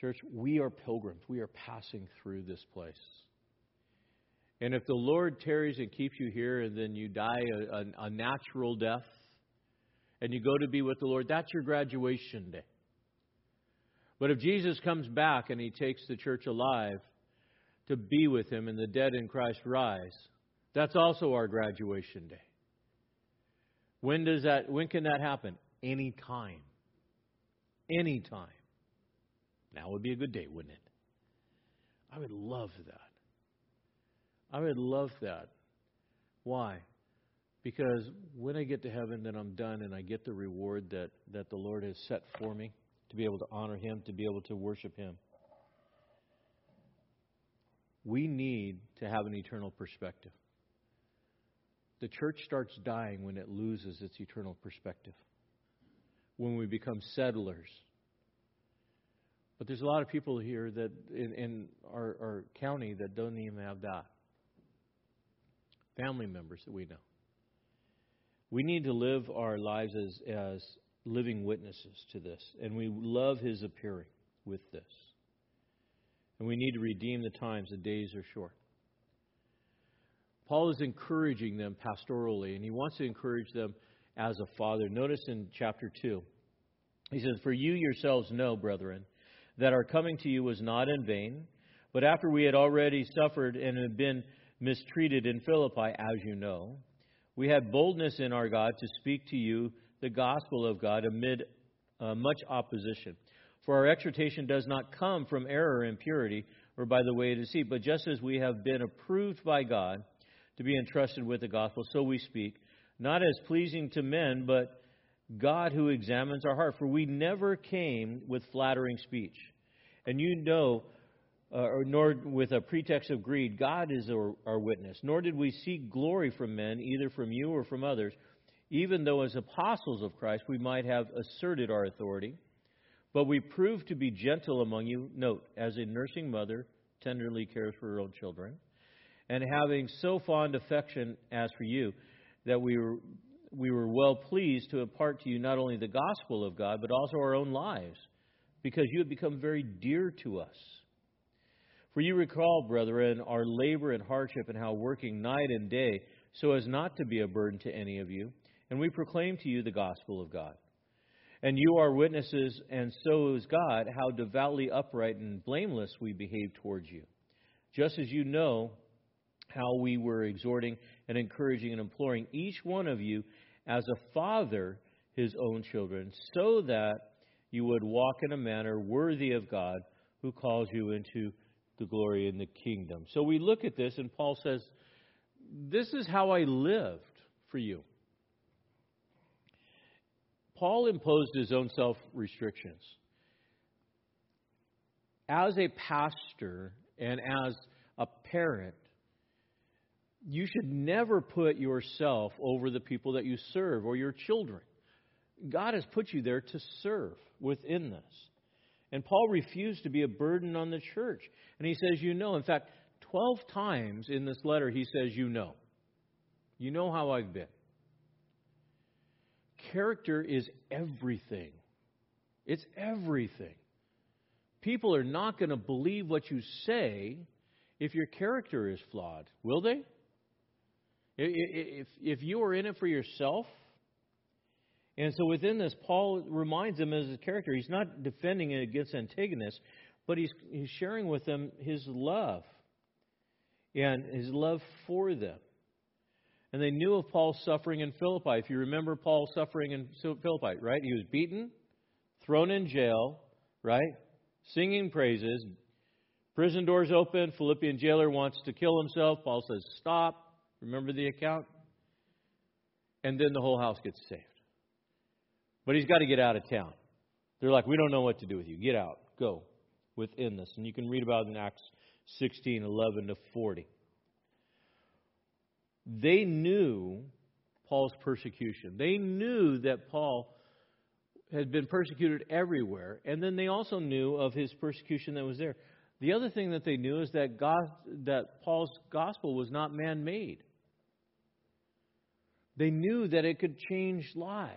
C: Church, we are pilgrims. We are passing through this place. And if the Lord tarries and keeps you here and then you die a, a, a, natural death and you go to be with the Lord, that's your graduation day. But if Jesus comes back and he takes the church alive to be with him and the dead in Christ rise, that's also our graduation day. When does that when can that happen? Any time. Any time. Now would be a good day, wouldn't it? I would love that. I would love that. Why? Because when I get to heaven, then I'm done and I get the reward that, that the Lord has set for me to be able to honor Him, to be able to worship Him. We need to have an eternal perspective. The church starts dying when it loses its eternal perspective, when we become settlers. But there's a lot of people here that in, in our, our county that don't even have that family members that we know. We need to live our lives as, as living witnesses to this, and we love his appearing with this. And we need to redeem the times, the days are short. Paul is encouraging them pastorally, and he wants to encourage them as a father. Notice in chapter 2, he says, For you yourselves know, brethren, that our coming to you was not in vain, but after we had already suffered and had been mistreated in Philippi, as you know. We have boldness in our God to speak to you the gospel of God amid uh, much opposition. For our exhortation does not come from error and impurity or by the way of deceit, but just as we have been approved by God to be entrusted with the gospel, so we speak, not as pleasing to men, but God who examines our heart. For we never came with flattering speech. And you know uh, or nor with a pretext of greed. God is our, our witness. Nor did we seek glory from men, either from you or from others, even though as apostles of Christ we might have asserted our authority. But we proved to be gentle among you, note, as a nursing mother tenderly cares for her own children, and having so fond affection as for you, that we were, we were well pleased to impart to you not only the gospel of God, but also our own lives because you have become very dear to us. For you recall, brethren, our labor and hardship and how working night and day so as not to be a burden to any of you, and we proclaim to you the gospel of God. And you are witnesses, and so is God, how devoutly upright and blameless we behave towards you. Just as you know how we were exhorting and encouraging and imploring each one of you as a father his own children, so that you would walk in a manner worthy of God who calls you into the glory in the kingdom. So we look at this, and Paul says, This is how I lived for you. Paul imposed his own self restrictions. As a pastor and as a parent, you should never put yourself over the people that you serve or your children. God has put you there to serve within this. And Paul refused to be a burden on the church. And he says, You know. In fact, 12 times in this letter, he says, You know. You know how I've been. Character is everything. It's everything. People are not going to believe what you say if your character is flawed, will they? If, if you are in it for yourself, and so within this, Paul reminds them as a character. He's not defending it against Antigonus, but he's, he's sharing with them his love and his love for them. And they knew of Paul's suffering in Philippi. If you remember Paul's suffering in Philippi, right? He was beaten, thrown in jail, right? Singing praises. Prison doors open. Philippian jailer wants to kill himself. Paul says, Stop. Remember the account? And then the whole house gets saved. But he's got to get out of town. They're like, We don't know what to do with you. Get out. Go within this. And you can read about it in Acts 16 11 to 40 they knew Paul's persecution. They knew that Paul had been persecuted everywhere, and then they also knew of his persecution that was there. The other thing that they knew is that God, that Paul's gospel was not man-made. They knew that it could change lives.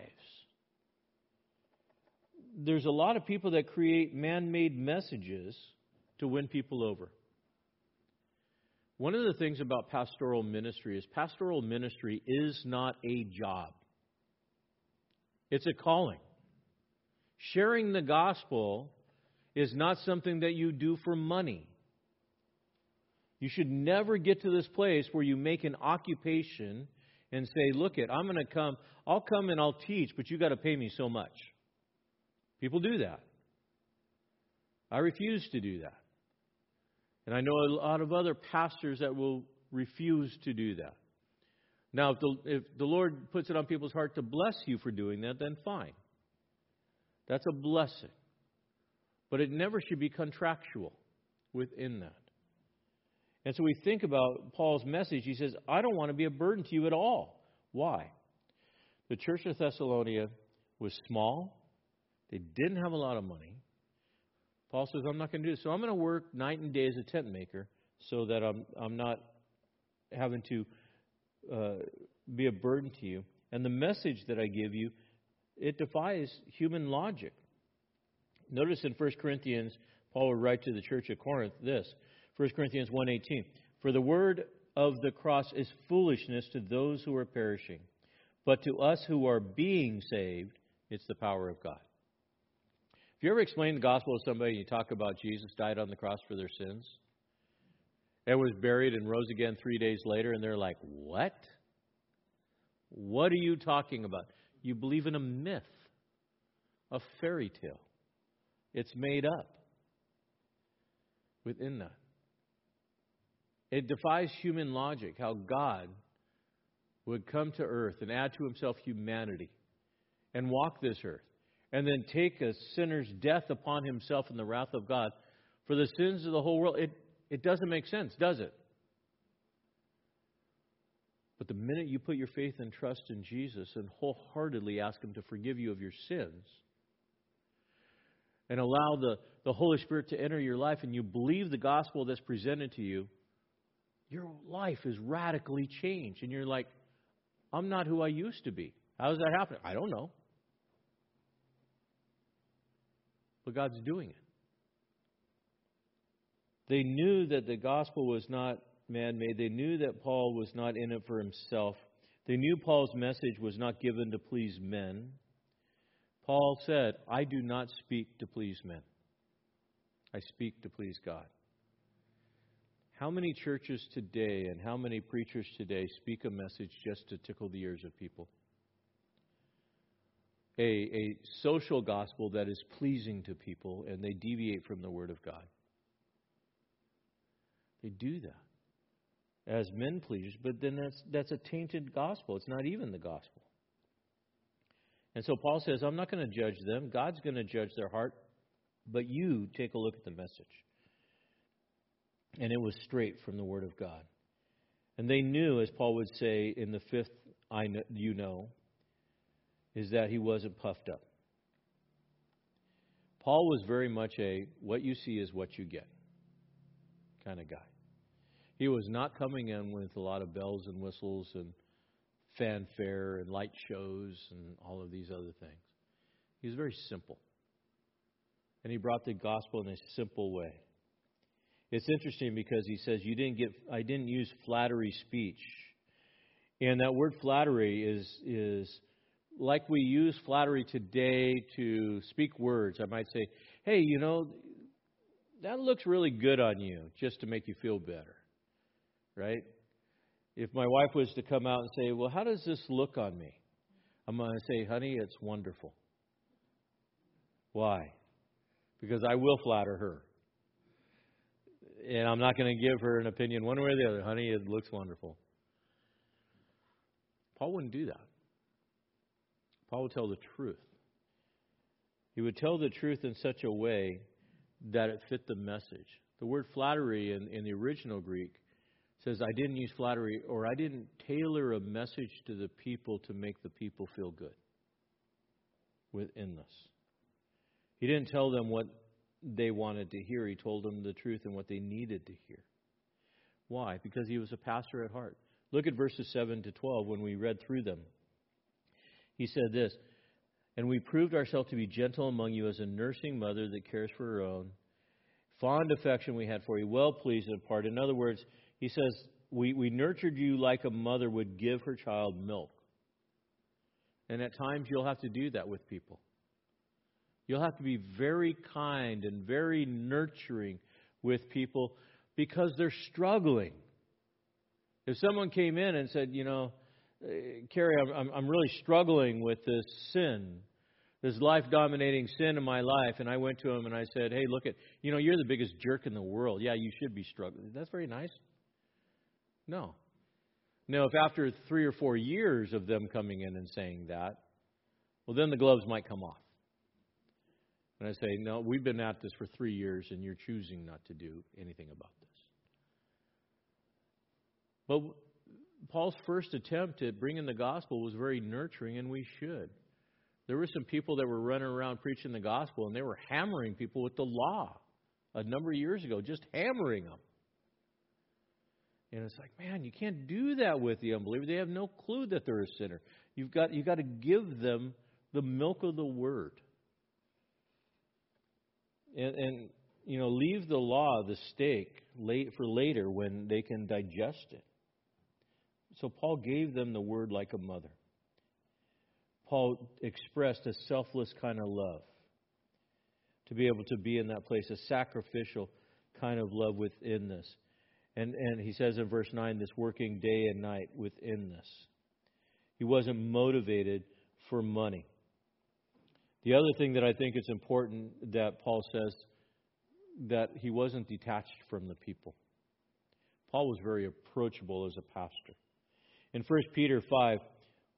C: There's a lot of people that create man-made messages to win people over. One of the things about pastoral ministry is pastoral ministry is not a job, it's a calling. Sharing the gospel is not something that you do for money. You should never get to this place where you make an occupation and say, look it, I'm going to come, I'll come and I'll teach, but you got to pay me so much. People do that. I refuse to do that. And I know a lot of other pastors that will refuse to do that. Now, if the, if the Lord puts it on people's heart to bless you for doing that, then fine. That's a blessing. But it never should be contractual within that. And so we think about Paul's message. He says, I don't want to be a burden to you at all. Why? The church of Thessalonica was small, they didn't have a lot of money, Paul says, I'm not going to do this. So I'm going to work night and day as a tent maker so that I'm, I'm not having to uh, be a burden to you. And the message that I give you, it defies human logic. Notice in 1 Corinthians, Paul would write to the church at Corinth this 1 Corinthians 1.18 For the word of the cross is foolishness to those who are perishing, but to us who are being saved, it's the power of God. Have you ever explained the gospel to somebody and you talk about Jesus died on the cross for their sins? And was buried and rose again three days later, and they're like, What? What are you talking about? You believe in a myth, a fairy tale. It's made up within that. It defies human logic how God would come to earth and add to himself humanity and walk this earth and then take a sinner's death upon himself in the wrath of God for the sins of the whole world. It, it doesn't make sense, does it? But the minute you put your faith and trust in Jesus and wholeheartedly ask Him to forgive you of your sins, and allow the, the Holy Spirit to enter your life, and you believe the gospel that's presented to you, your life is radically changed. And you're like, I'm not who I used to be. How does that happen? I don't know. But God's doing it. They knew that the gospel was not man made. They knew that Paul was not in it for himself. They knew Paul's message was not given to please men. Paul said, I do not speak to please men, I speak to please God. How many churches today and how many preachers today speak a message just to tickle the ears of people? A, a social gospel that is pleasing to people and they deviate from the Word of God. They do that as men pleasers, but then that's, that's a tainted gospel. It's not even the gospel. And so Paul says, I'm not going to judge them. God's going to judge their heart, but you take a look at the message. And it was straight from the Word of God. And they knew, as Paul would say in the fifth I know, you know, is that he wasn't puffed up. Paul was very much a what you see is what you get kind of guy. He was not coming in with a lot of bells and whistles and fanfare and light shows and all of these other things. He was very simple. And he brought the gospel in a simple way. It's interesting because he says you didn't get I didn't use flattery speech. And that word flattery is is like we use flattery today to speak words. I might say, "Hey, you know, that looks really good on you," just to make you feel better right? If my wife was to come out and say, Well, how does this look on me? I'm going to say, Honey, it's wonderful. Why? Because I will flatter her. And I'm not going to give her an opinion one way or the other. Honey, it looks wonderful. Paul wouldn't do that. Paul would tell the truth. He would tell the truth in such a way that it fit the message. The word flattery in, in the original Greek says, I didn't use flattery or I didn't tailor a message to the people to make the people feel good within this. He didn't tell them what they wanted to hear, he told them the truth and what they needed to hear. Why? Because he was a pastor at heart. Look at verses 7 to 12 when we read through them. He said this And we proved ourselves to be gentle among you as a nursing mother that cares for her own. Fond affection we had for you, well pleased in part. In other words, he says, we, we nurtured you like a mother would give her child milk. And at times you'll have to do that with people. You'll have to be very kind and very nurturing with people because they're struggling. If someone came in and said, you know, Uh, Cary, I'm, I'm really struggling with this sin, this life dominating sin in my life, and I went to him and I said, hey, look at, you know, you're the biggest jerk in the world. Yeah, you should be struggling. That's very nice. No. Now, if after three or four years of them coming in and saying that, well, then the gloves might come off. And I say, no, we've been at this for three years, and you're choosing not to do anything about this. But Paul's first attempt at bringing the gospel was very nurturing, and we should. There were some people that were running around preaching the gospel, and they were hammering people with the law a number of years ago, just hammering them. And it's like, man, you can't do that with the unbeliever. They have no clue that they're a sinner. You've got, you've got to give them the milk of the word. And, and you know, leave the law, the steak, late for later when they can digest it. So Paul gave them the word like a mother. Paul expressed a selfless kind of love to be able to be in that place, a sacrificial kind of love within this. And, and he says in verse 9, this working day and night within this. He wasn't motivated for money. The other thing that I think is important that Paul says that he wasn't detached from the people. Paul was very approachable as a pastor. In 1 Peter 5,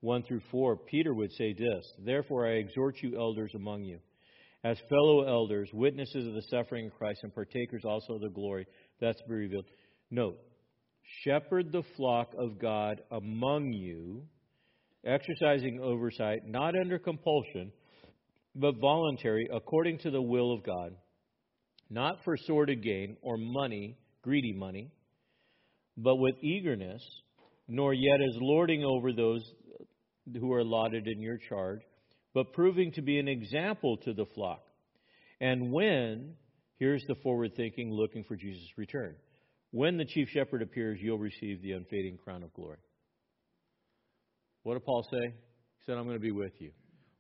C: 1 through 4, Peter would say this Therefore, I exhort you, elders among you, as fellow elders, witnesses of the suffering of Christ, and partakers also of the glory that's to be revealed. Note, shepherd the flock of God among you, exercising oversight, not under compulsion, but voluntary, according to the will of God, not for sordid gain or money, greedy money, but with eagerness, nor yet as lording over those who are allotted in your charge, but proving to be an example to the flock. And when, here's the forward thinking, looking for Jesus' return. When the chief shepherd appears, you'll receive the unfading crown of glory. What did Paul say? He said, I'm going to be with you.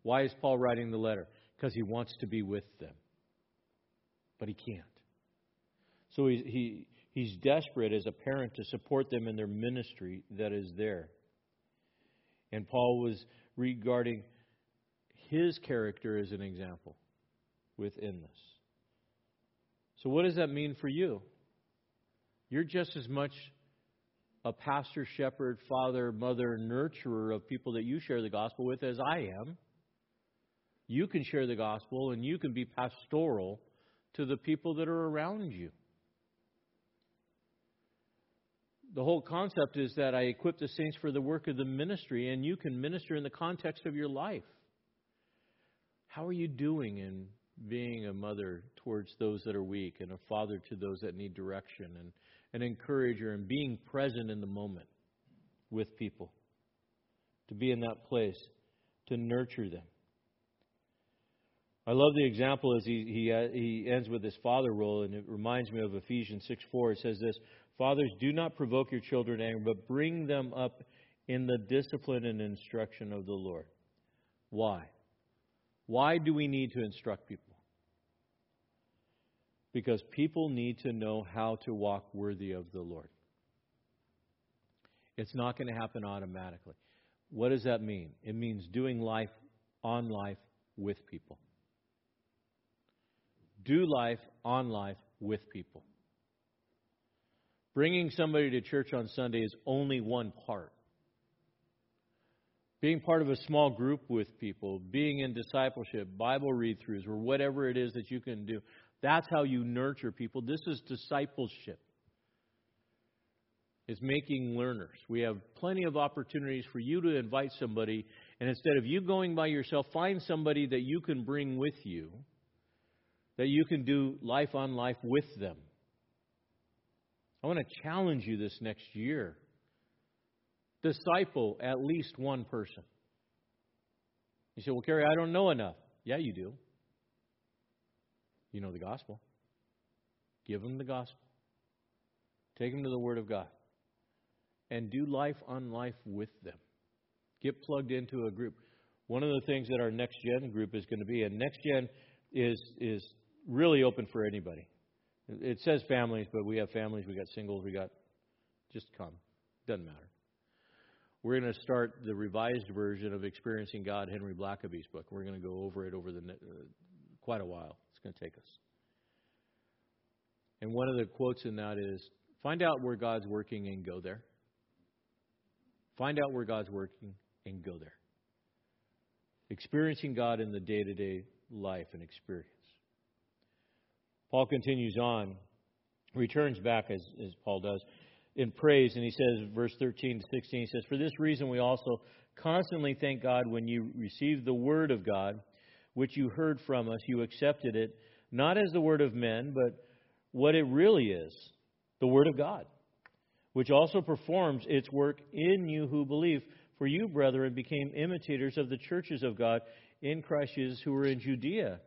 C: Why is Paul writing the letter? Because he wants to be with them. But he can't. So he, he, he's desperate as a parent to support them in their ministry that is there. And Paul was regarding his character as an example within this. So, what does that mean for you? You're just as much a pastor, shepherd, father, mother, nurturer of people that you share the gospel with as I am. You can share the gospel and you can be pastoral to the people that are around you. The whole concept is that I equip the saints for the work of the ministry, and you can minister in the context of your life. How are you doing in being a mother towards those that are weak and a father to those that need direction and an encourager and being present in the moment with people? To be in that place, to nurture them. I love the example as he, he, uh, he ends with his father role, and it reminds me of Ephesians 6 4. It says this Fathers, do not provoke your children to anger, but bring them up in the discipline and instruction of the Lord. Why? Why do we need to instruct people? Because people need to know how to walk worthy of the Lord. It's not going to happen automatically. What does that mean? It means doing life on life with people. Do life on life with people. Bringing somebody to church on Sunday is only one part. Being part of a small group with people, being in discipleship, Bible read throughs, or whatever it is that you can do, that's how you nurture people. This is discipleship. Is making learners. We have plenty of opportunities for you to invite somebody, and instead of you going by yourself, find somebody that you can bring with you, that you can do life on life with them. I want to challenge you this next year. Disciple at least one person. You say, Well, Cary, I don't know enough. Yeah, you do. You know the gospel. Give them the gospel. Take them to the Word of God. And do life on life with them. Get plugged into a group. One of the things that our next gen group is going to be, and next gen is is really open for anybody. It says families, but we have families, we got singles, we got just come. Doesn't matter. We're going to start the revised version of Experiencing God, Henry Blackaby's book. We're going to go over it over the uh, quite a while. It's going to take us. And one of the quotes in that is find out where God's working and go there. Find out where God's working and go there. Experiencing God in the day to day life and experience. Paul continues on, returns back as, as Paul does in praise, and he says, verse 13 to 16, he says, For this reason we also constantly thank God when you received the word of God, which you heard from us, you accepted it, not as the word of men, but what it really is the word of God, which also performs its work in you who believe. For you, brethren, became imitators of the churches of God in Christ Jesus who were in Judea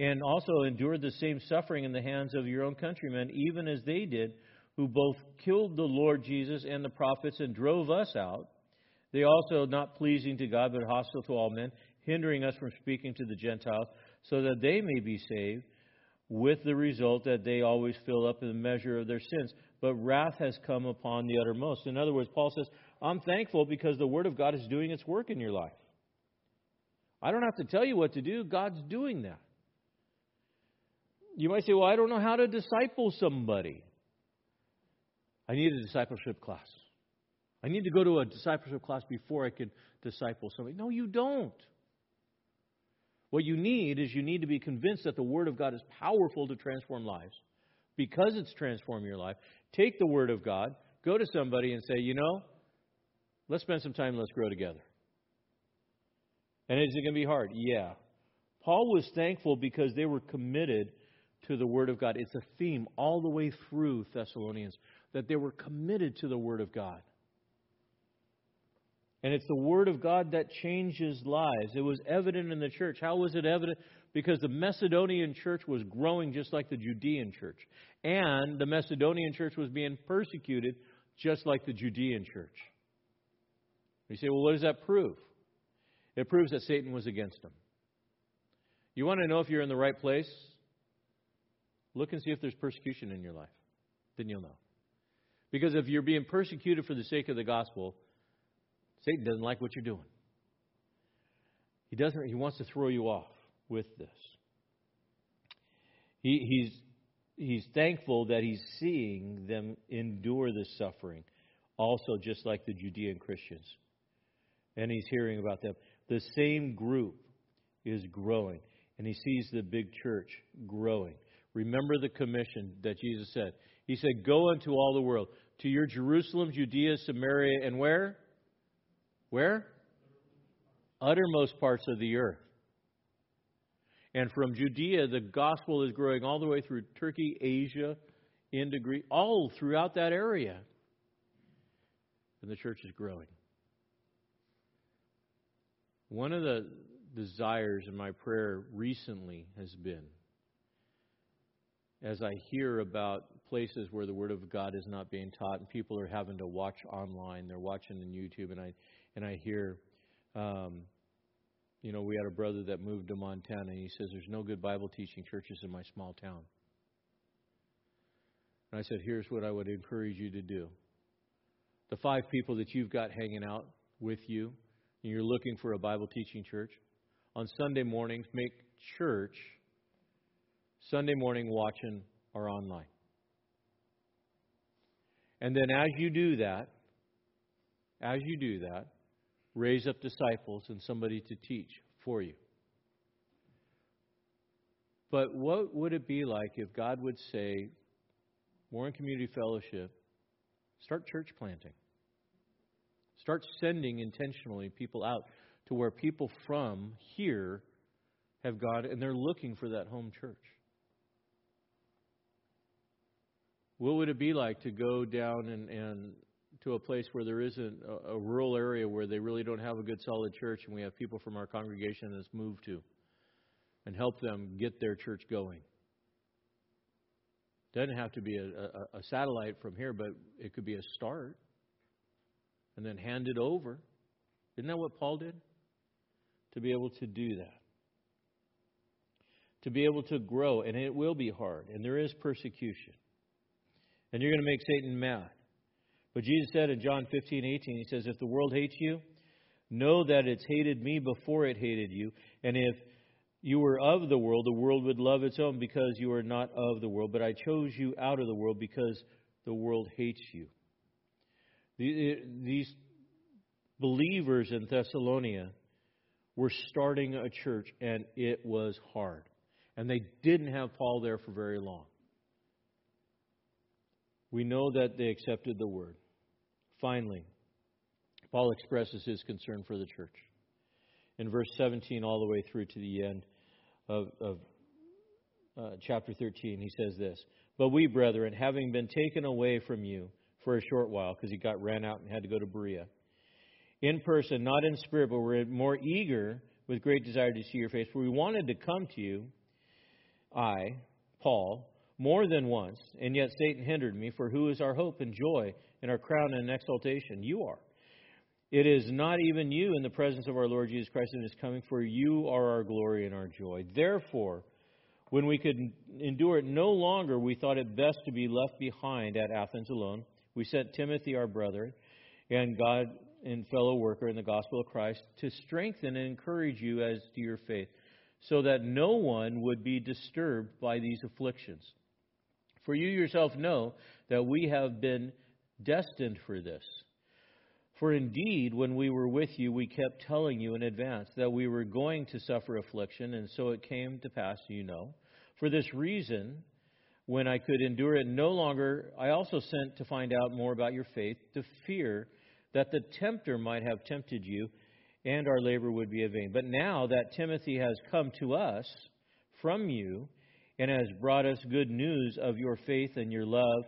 C: and also endured the same suffering in the hands of your own countrymen, even as they did, who both killed the Lord Jesus and the prophets and drove us out. They also, not pleasing to God, but hostile to all men, hindering us from speaking to the Gentiles, so that they may be saved, with the result that they always fill up the measure of their sins. But wrath has come upon the uttermost. In other words, Paul says, I'm thankful because the Word of God is doing its work in your life. I don't have to tell you what to do, God's doing that. You might say, Well, I don't know how to disciple somebody. I need a discipleship class. I need to go to a discipleship class before I can disciple somebody. No, you don't. What you need is you need to be convinced that the Word of God is powerful to transform lives. Because it's transformed your life, take the Word of God, go to somebody and say, you know, let's spend some time, let's grow together. And is it going to be hard? Yeah. Paul was thankful because they were committed to the Word of God. It's a theme all the way through Thessalonians that they were committed to the Word of God. And it's the Word of God that changes lives. It was evident in the church. How was it evident? Because the Macedonian church was growing just like the Judean church. And the Macedonian church was being persecuted just like the Judean church. You say, well, what does that prove? It proves that Satan was against them. You want to know if you're in the right place? Look and see if there's persecution in your life. Then you'll know. Because if you're being persecuted for the sake of the gospel, Satan doesn't like what you're doing. He doesn't. He wants to throw you off with this. He, he's he's thankful that he's seeing them endure this suffering, also just like the Judean Christians, and he's hearing about them. The same group is growing, and he sees the big church growing. Remember the commission that Jesus said. He said, "Go into all the world, to your Jerusalem, Judea, Samaria, and where." Where? Uttermost parts of the earth. And from Judea, the gospel is growing all the way through Turkey, Asia, into Greece, all throughout that area. And the church is growing. One of the desires in my prayer recently has been as I hear about places where the Word of God is not being taught and people are having to watch online, they're watching on YouTube, and I and I hear, um, you know, we had a brother that moved to Montana, and he says, There's no good Bible teaching churches in my small town. And I said, Here's what I would encourage you to do. The five people that you've got hanging out with you, and you're looking for a Bible teaching church, on Sunday mornings, make church Sunday morning watching or online. And then as you do that, as you do that, raise up disciples and somebody to teach for you. But what would it be like if God would say, Warren Community Fellowship, start church planting? Start sending intentionally people out to where people from here have gone and they're looking for that home church. What would it be like to go down and, and to a place where there isn't a, a rural area where they really don't have a good solid church, and we have people from our congregation that's moved to, and help them get their church going. Doesn't have to be a, a, a satellite from here, but it could be a start, and then hand it over. Isn't that what Paul did? To be able to do that to be able to grow, and it will be hard, and there is persecution. And you're going to make Satan mad. But Jesus said in John 15, 18, He says, If the world hates you, know that it's hated me before it hated you. And if you were of the world, the world would love its own because you are not of the world. But I chose you out of the world because the world hates you. Uh, these believers in Thessalonica were starting a church, and it was hard. And they didn't have Paul there for very long. We know that they accepted the word. Finally, Paul expresses his concern for the church. In verse 17, all the way through to the end of, of uh, chapter 13, he says this But we, brethren, having been taken away from you for a short while, because he got ran out and had to go to Berea, in person, not in spirit, but we're more eager with great desire to see your face. For we wanted to come to you, I, Paul, more than once, and yet Satan hindered me, for who is our hope and joy and our crown and exaltation? You are. It is not even you in the presence of our Lord Jesus Christ in his coming, for you are our glory and our joy. Therefore, when we could endure it no longer, we thought it best to be left behind at Athens alone. We sent Timothy, our brother, and God and fellow worker in the gospel of Christ, to strengthen and encourage you as to your faith, so that no one would be disturbed by these afflictions. For you yourself know that we have been destined for this. For indeed, when we were with you, we kept telling you in advance that we were going to suffer affliction, and so it came to pass, you know. For this reason, when I could endure it no longer, I also sent to find out more about your faith, to fear that the tempter might have tempted you, and our labor would be in vain. But now that Timothy has come to us from you, and has brought us good news of your faith and your love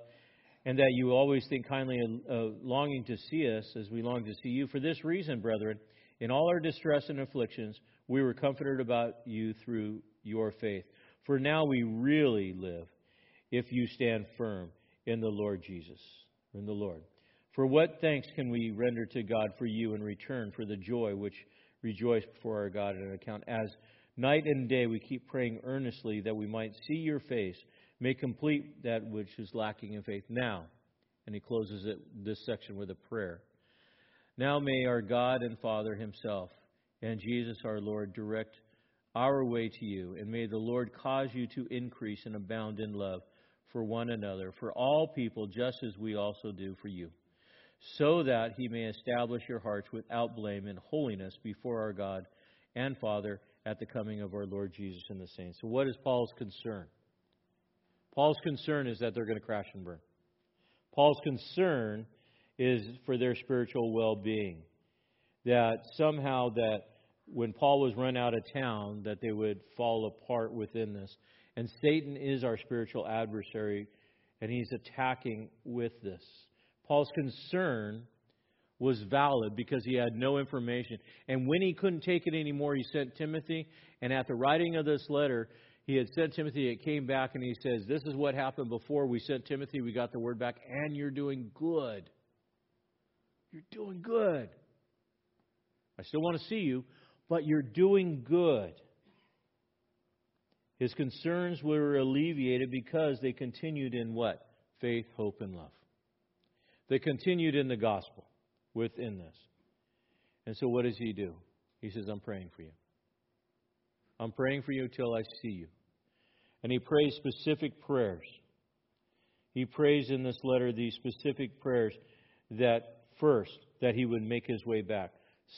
C: and that you always think kindly uh, longing to see us as we long to see you. For this reason, brethren, in all our distress and afflictions, we were comforted about you through your faith. For now we really live if you stand firm in the Lord Jesus, in the Lord. For what thanks can we render to God for you in return for the joy which rejoiced before our God on account as night and day we keep praying earnestly that we might see your face May complete that which is lacking in faith now. And he closes it, this section with a prayer. Now may our God and Father Himself and Jesus our Lord direct our way to you, and may the Lord cause you to increase and abound in love for one another, for all people, just as we also do for you, so that He may establish your hearts without blame in holiness before our God and Father at the coming of our Lord Jesus and the saints. So, what is Paul's concern? Paul's concern is that they're going to crash and burn. Paul's concern is for their spiritual well-being. That somehow that when Paul was run out of town, that they would fall apart within this. And Satan is our spiritual adversary, and he's attacking with this. Paul's concern was valid because he had no information. And when he couldn't take it anymore, he sent Timothy. And at the writing of this letter, he had sent Timothy, it came back, and he says, This is what happened before we sent Timothy. We got the word back, and you're doing good. You're doing good. I still want to see you, but you're doing good. His concerns were alleviated because they continued in what? Faith, hope, and love. They continued in the gospel within this. And so what does he do? He says, I'm praying for you. I'm praying for you till I see you. And he prays specific prayers. He prays in this letter these specific prayers that first, that he would make his way back.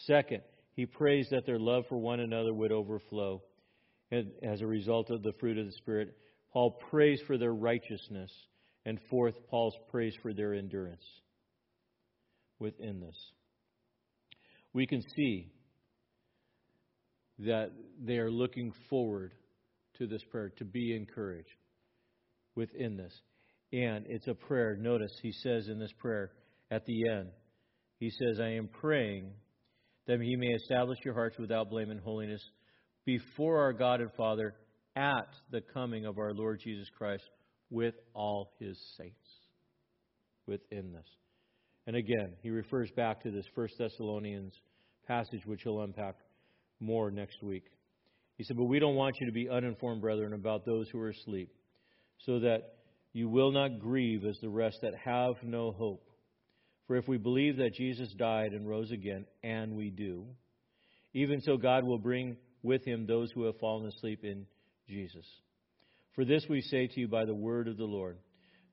C: Second, he prays that their love for one another would overflow And as a result of the fruit of the Spirit. Paul prays for their righteousness. And fourth, Paul's prays for their endurance within this. We can see that they are looking forward to this prayer, to be encouraged within this. And it's a prayer. Notice he says in this prayer at the end, he says, I am praying that he may establish your hearts without blame and holiness before our God and Father at the coming of our Lord Jesus Christ with all his saints within this. And again, he refers back to this First Thessalonians passage, which he'll unpack more next week. He said, But we don't want you to be uninformed, brethren, about those who are asleep, so that you will not grieve as the rest that have no hope. For if we believe that Jesus died and rose again, and we do, even so God will bring with him those who have fallen asleep in Jesus. For this we say to you by the word of the Lord,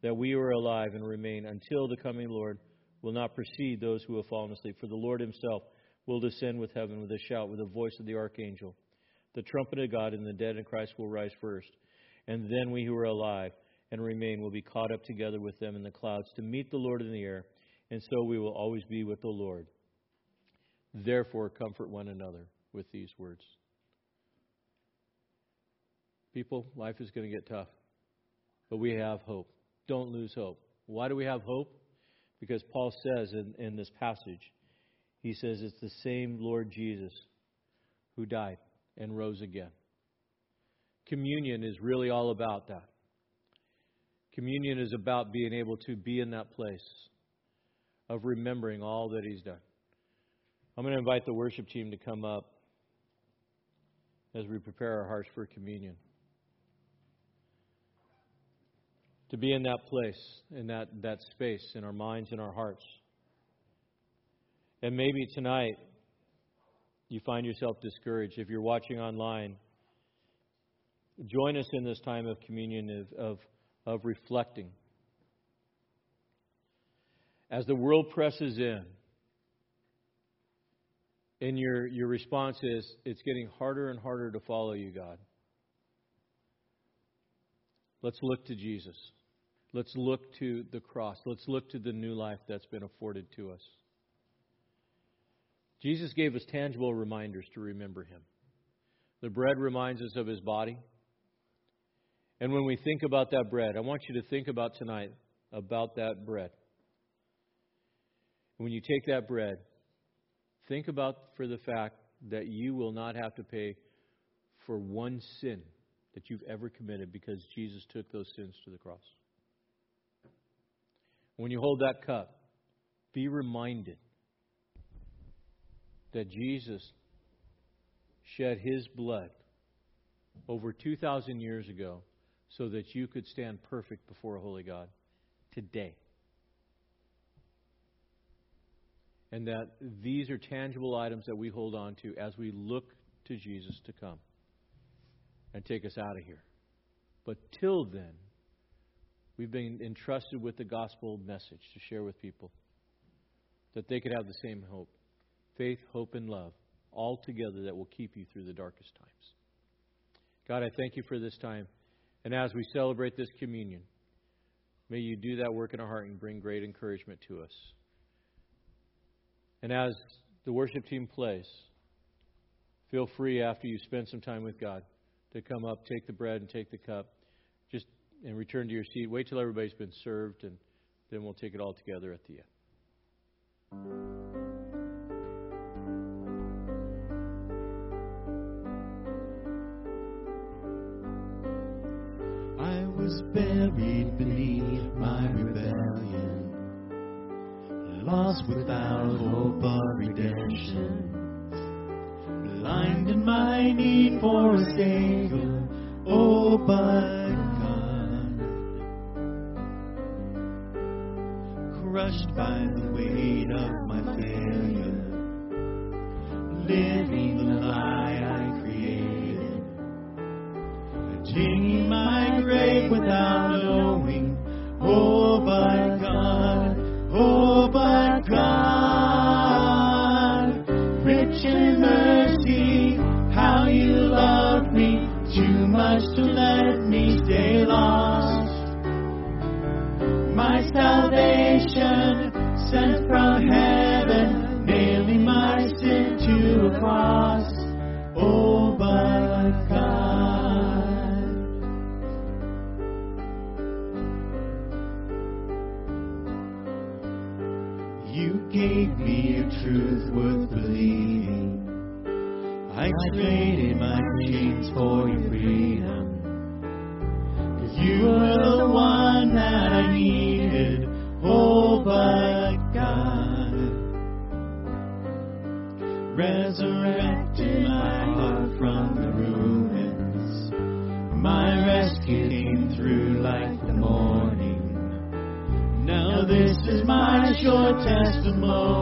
C: that we are alive and remain until the coming Lord will not precede those who have fallen asleep. For the Lord himself will descend with heaven with a shout, with the voice of the archangel. The trumpet of God and the dead in Christ will rise first. And then we who are alive and remain will be caught up together with them in the clouds to meet the Lord in the air. And so we will always be with the Lord. Therefore, comfort one another with these words. People, life is going to get tough, but we have hope. Don't lose hope. Why do we have hope? Because Paul says in, in this passage, he says it's the same Lord Jesus who died and rose again. Communion is really all about that. Communion is about being able to be in that place of remembering all that He's done. I'm going to invite the worship team to come up as we prepare our hearts for communion. To be in that place, in that, that space, in our minds in our hearts. And maybe tonight you find yourself discouraged. If you're watching online, join us in this time of communion, of, of, of reflecting. As the world presses in, and your, your response is, it's getting harder and harder to follow you, God. Let's look to Jesus. Let's look to the cross. Let's look to the new life that's been afforded to us. Jesus gave us tangible reminders to remember him. The bread reminds us of his body. And when we think about that bread, I want you to think about tonight about that bread. When you take that bread, think about for the fact that you will not have to pay for one sin that you've ever committed because Jesus took those sins to the cross. When you hold that cup, be reminded that Jesus shed his blood over 2,000 years ago so that you could stand perfect before a holy God today. And that these are tangible items that we hold on to as we look to Jesus to come and take us out of here. But till then, we've been entrusted with the gospel message to share with people that they could have the same hope faith, hope, and love all together that will keep you through the darkest times. God, I thank you for this time. And as we celebrate this communion, may you do that work in our heart and bring great encouragement to us. And as the worship team plays, feel free after you spend some time with God to come up, take the bread and take the cup, and return to your seat. Wait till everybody's been served, and then we'll take it all together at the end.
B: I was buried beneath my rebellion, lost without hope of redemption, blind in my need for a Savior, oh, but crushed by the weight of my failure, living the lie I created, digging my grave without knowing, oh, for your freedom. You were the one that I needed. Oh, but God resurrected my heart from the ruins. My rescue came through like the morning. Now this is my short testimony.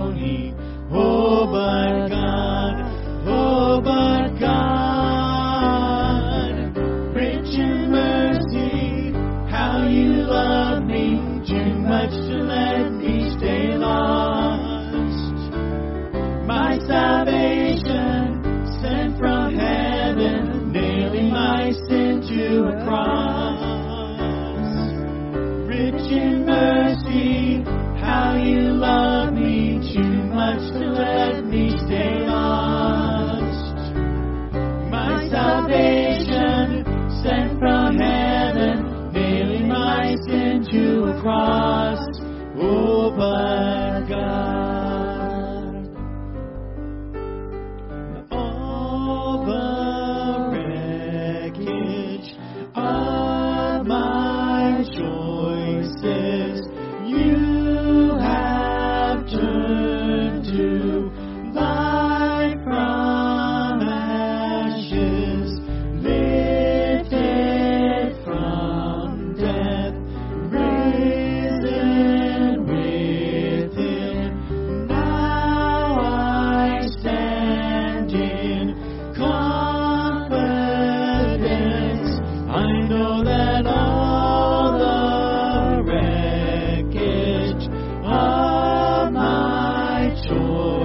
C: 좋.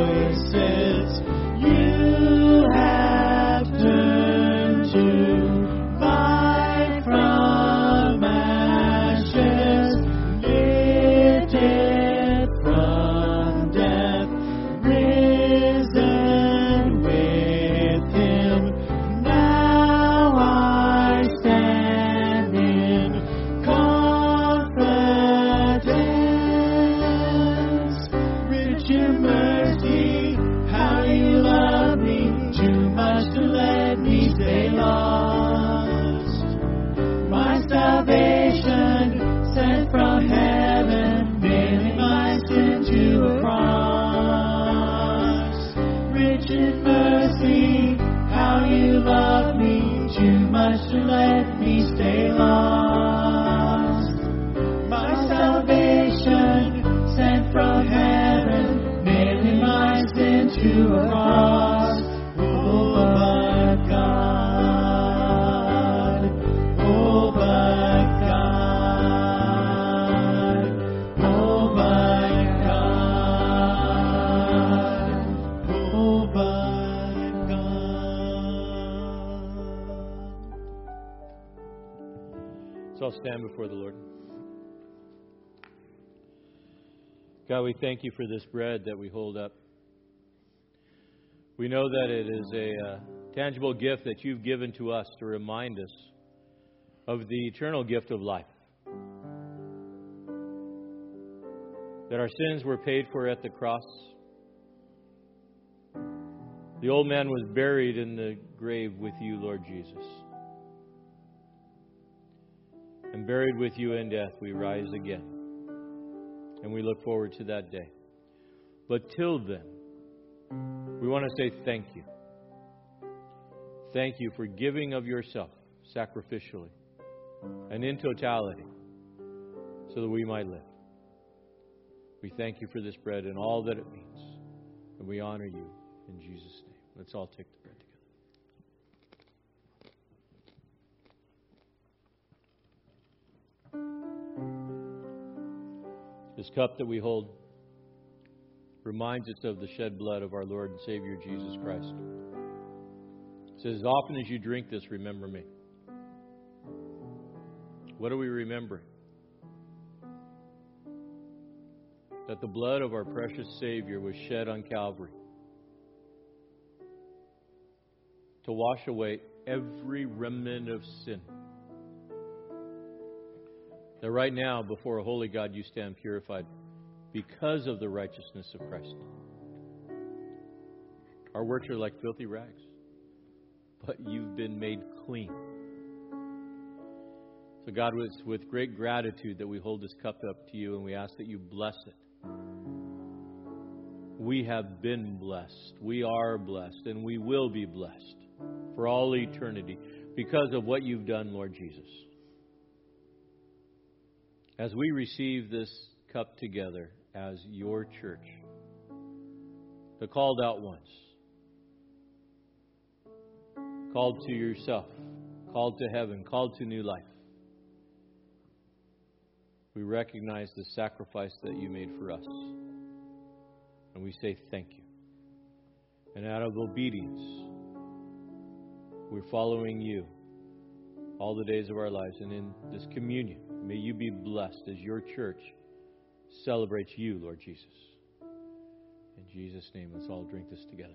C: We thank you for this bread that we hold up. We know that it is a uh, tangible gift that you've given to us to remind us of the eternal gift of life. That our sins were paid for at the cross. The old man was buried in the grave with you, Lord Jesus. And buried with you in death, we rise again. And we look forward to that day. But till then, we want to say thank you. Thank you for giving of yourself sacrificially and in totality so that we might live. We thank you for this bread and all that it means. And we honor you in Jesus' name. Let's all take the This cup that we hold reminds us of the shed blood of our Lord and Savior Jesus Christ. It says, As often as you drink this, remember me. What do we remember? That the blood of our precious Savior was shed on Calvary to wash away every remnant of sin. That right now, before a holy God, you stand purified because of the righteousness of Christ. Our works are like filthy rags, but you've been made clean. So, God, it's with great gratitude that we hold this cup up to you and we ask that you bless it. We have been blessed. We are blessed, and we will be blessed for all eternity because of what you've done, Lord Jesus. As we receive this cup together as your church, the called out ones, called to yourself, called to heaven, called to new life, we recognize the sacrifice that you made for us. And we say thank you. And out of obedience, we're following you all the days of our lives. And in this communion, may you be blessed as your church celebrates you, Lord Jesus. In Jesus' name, let's all drink this together.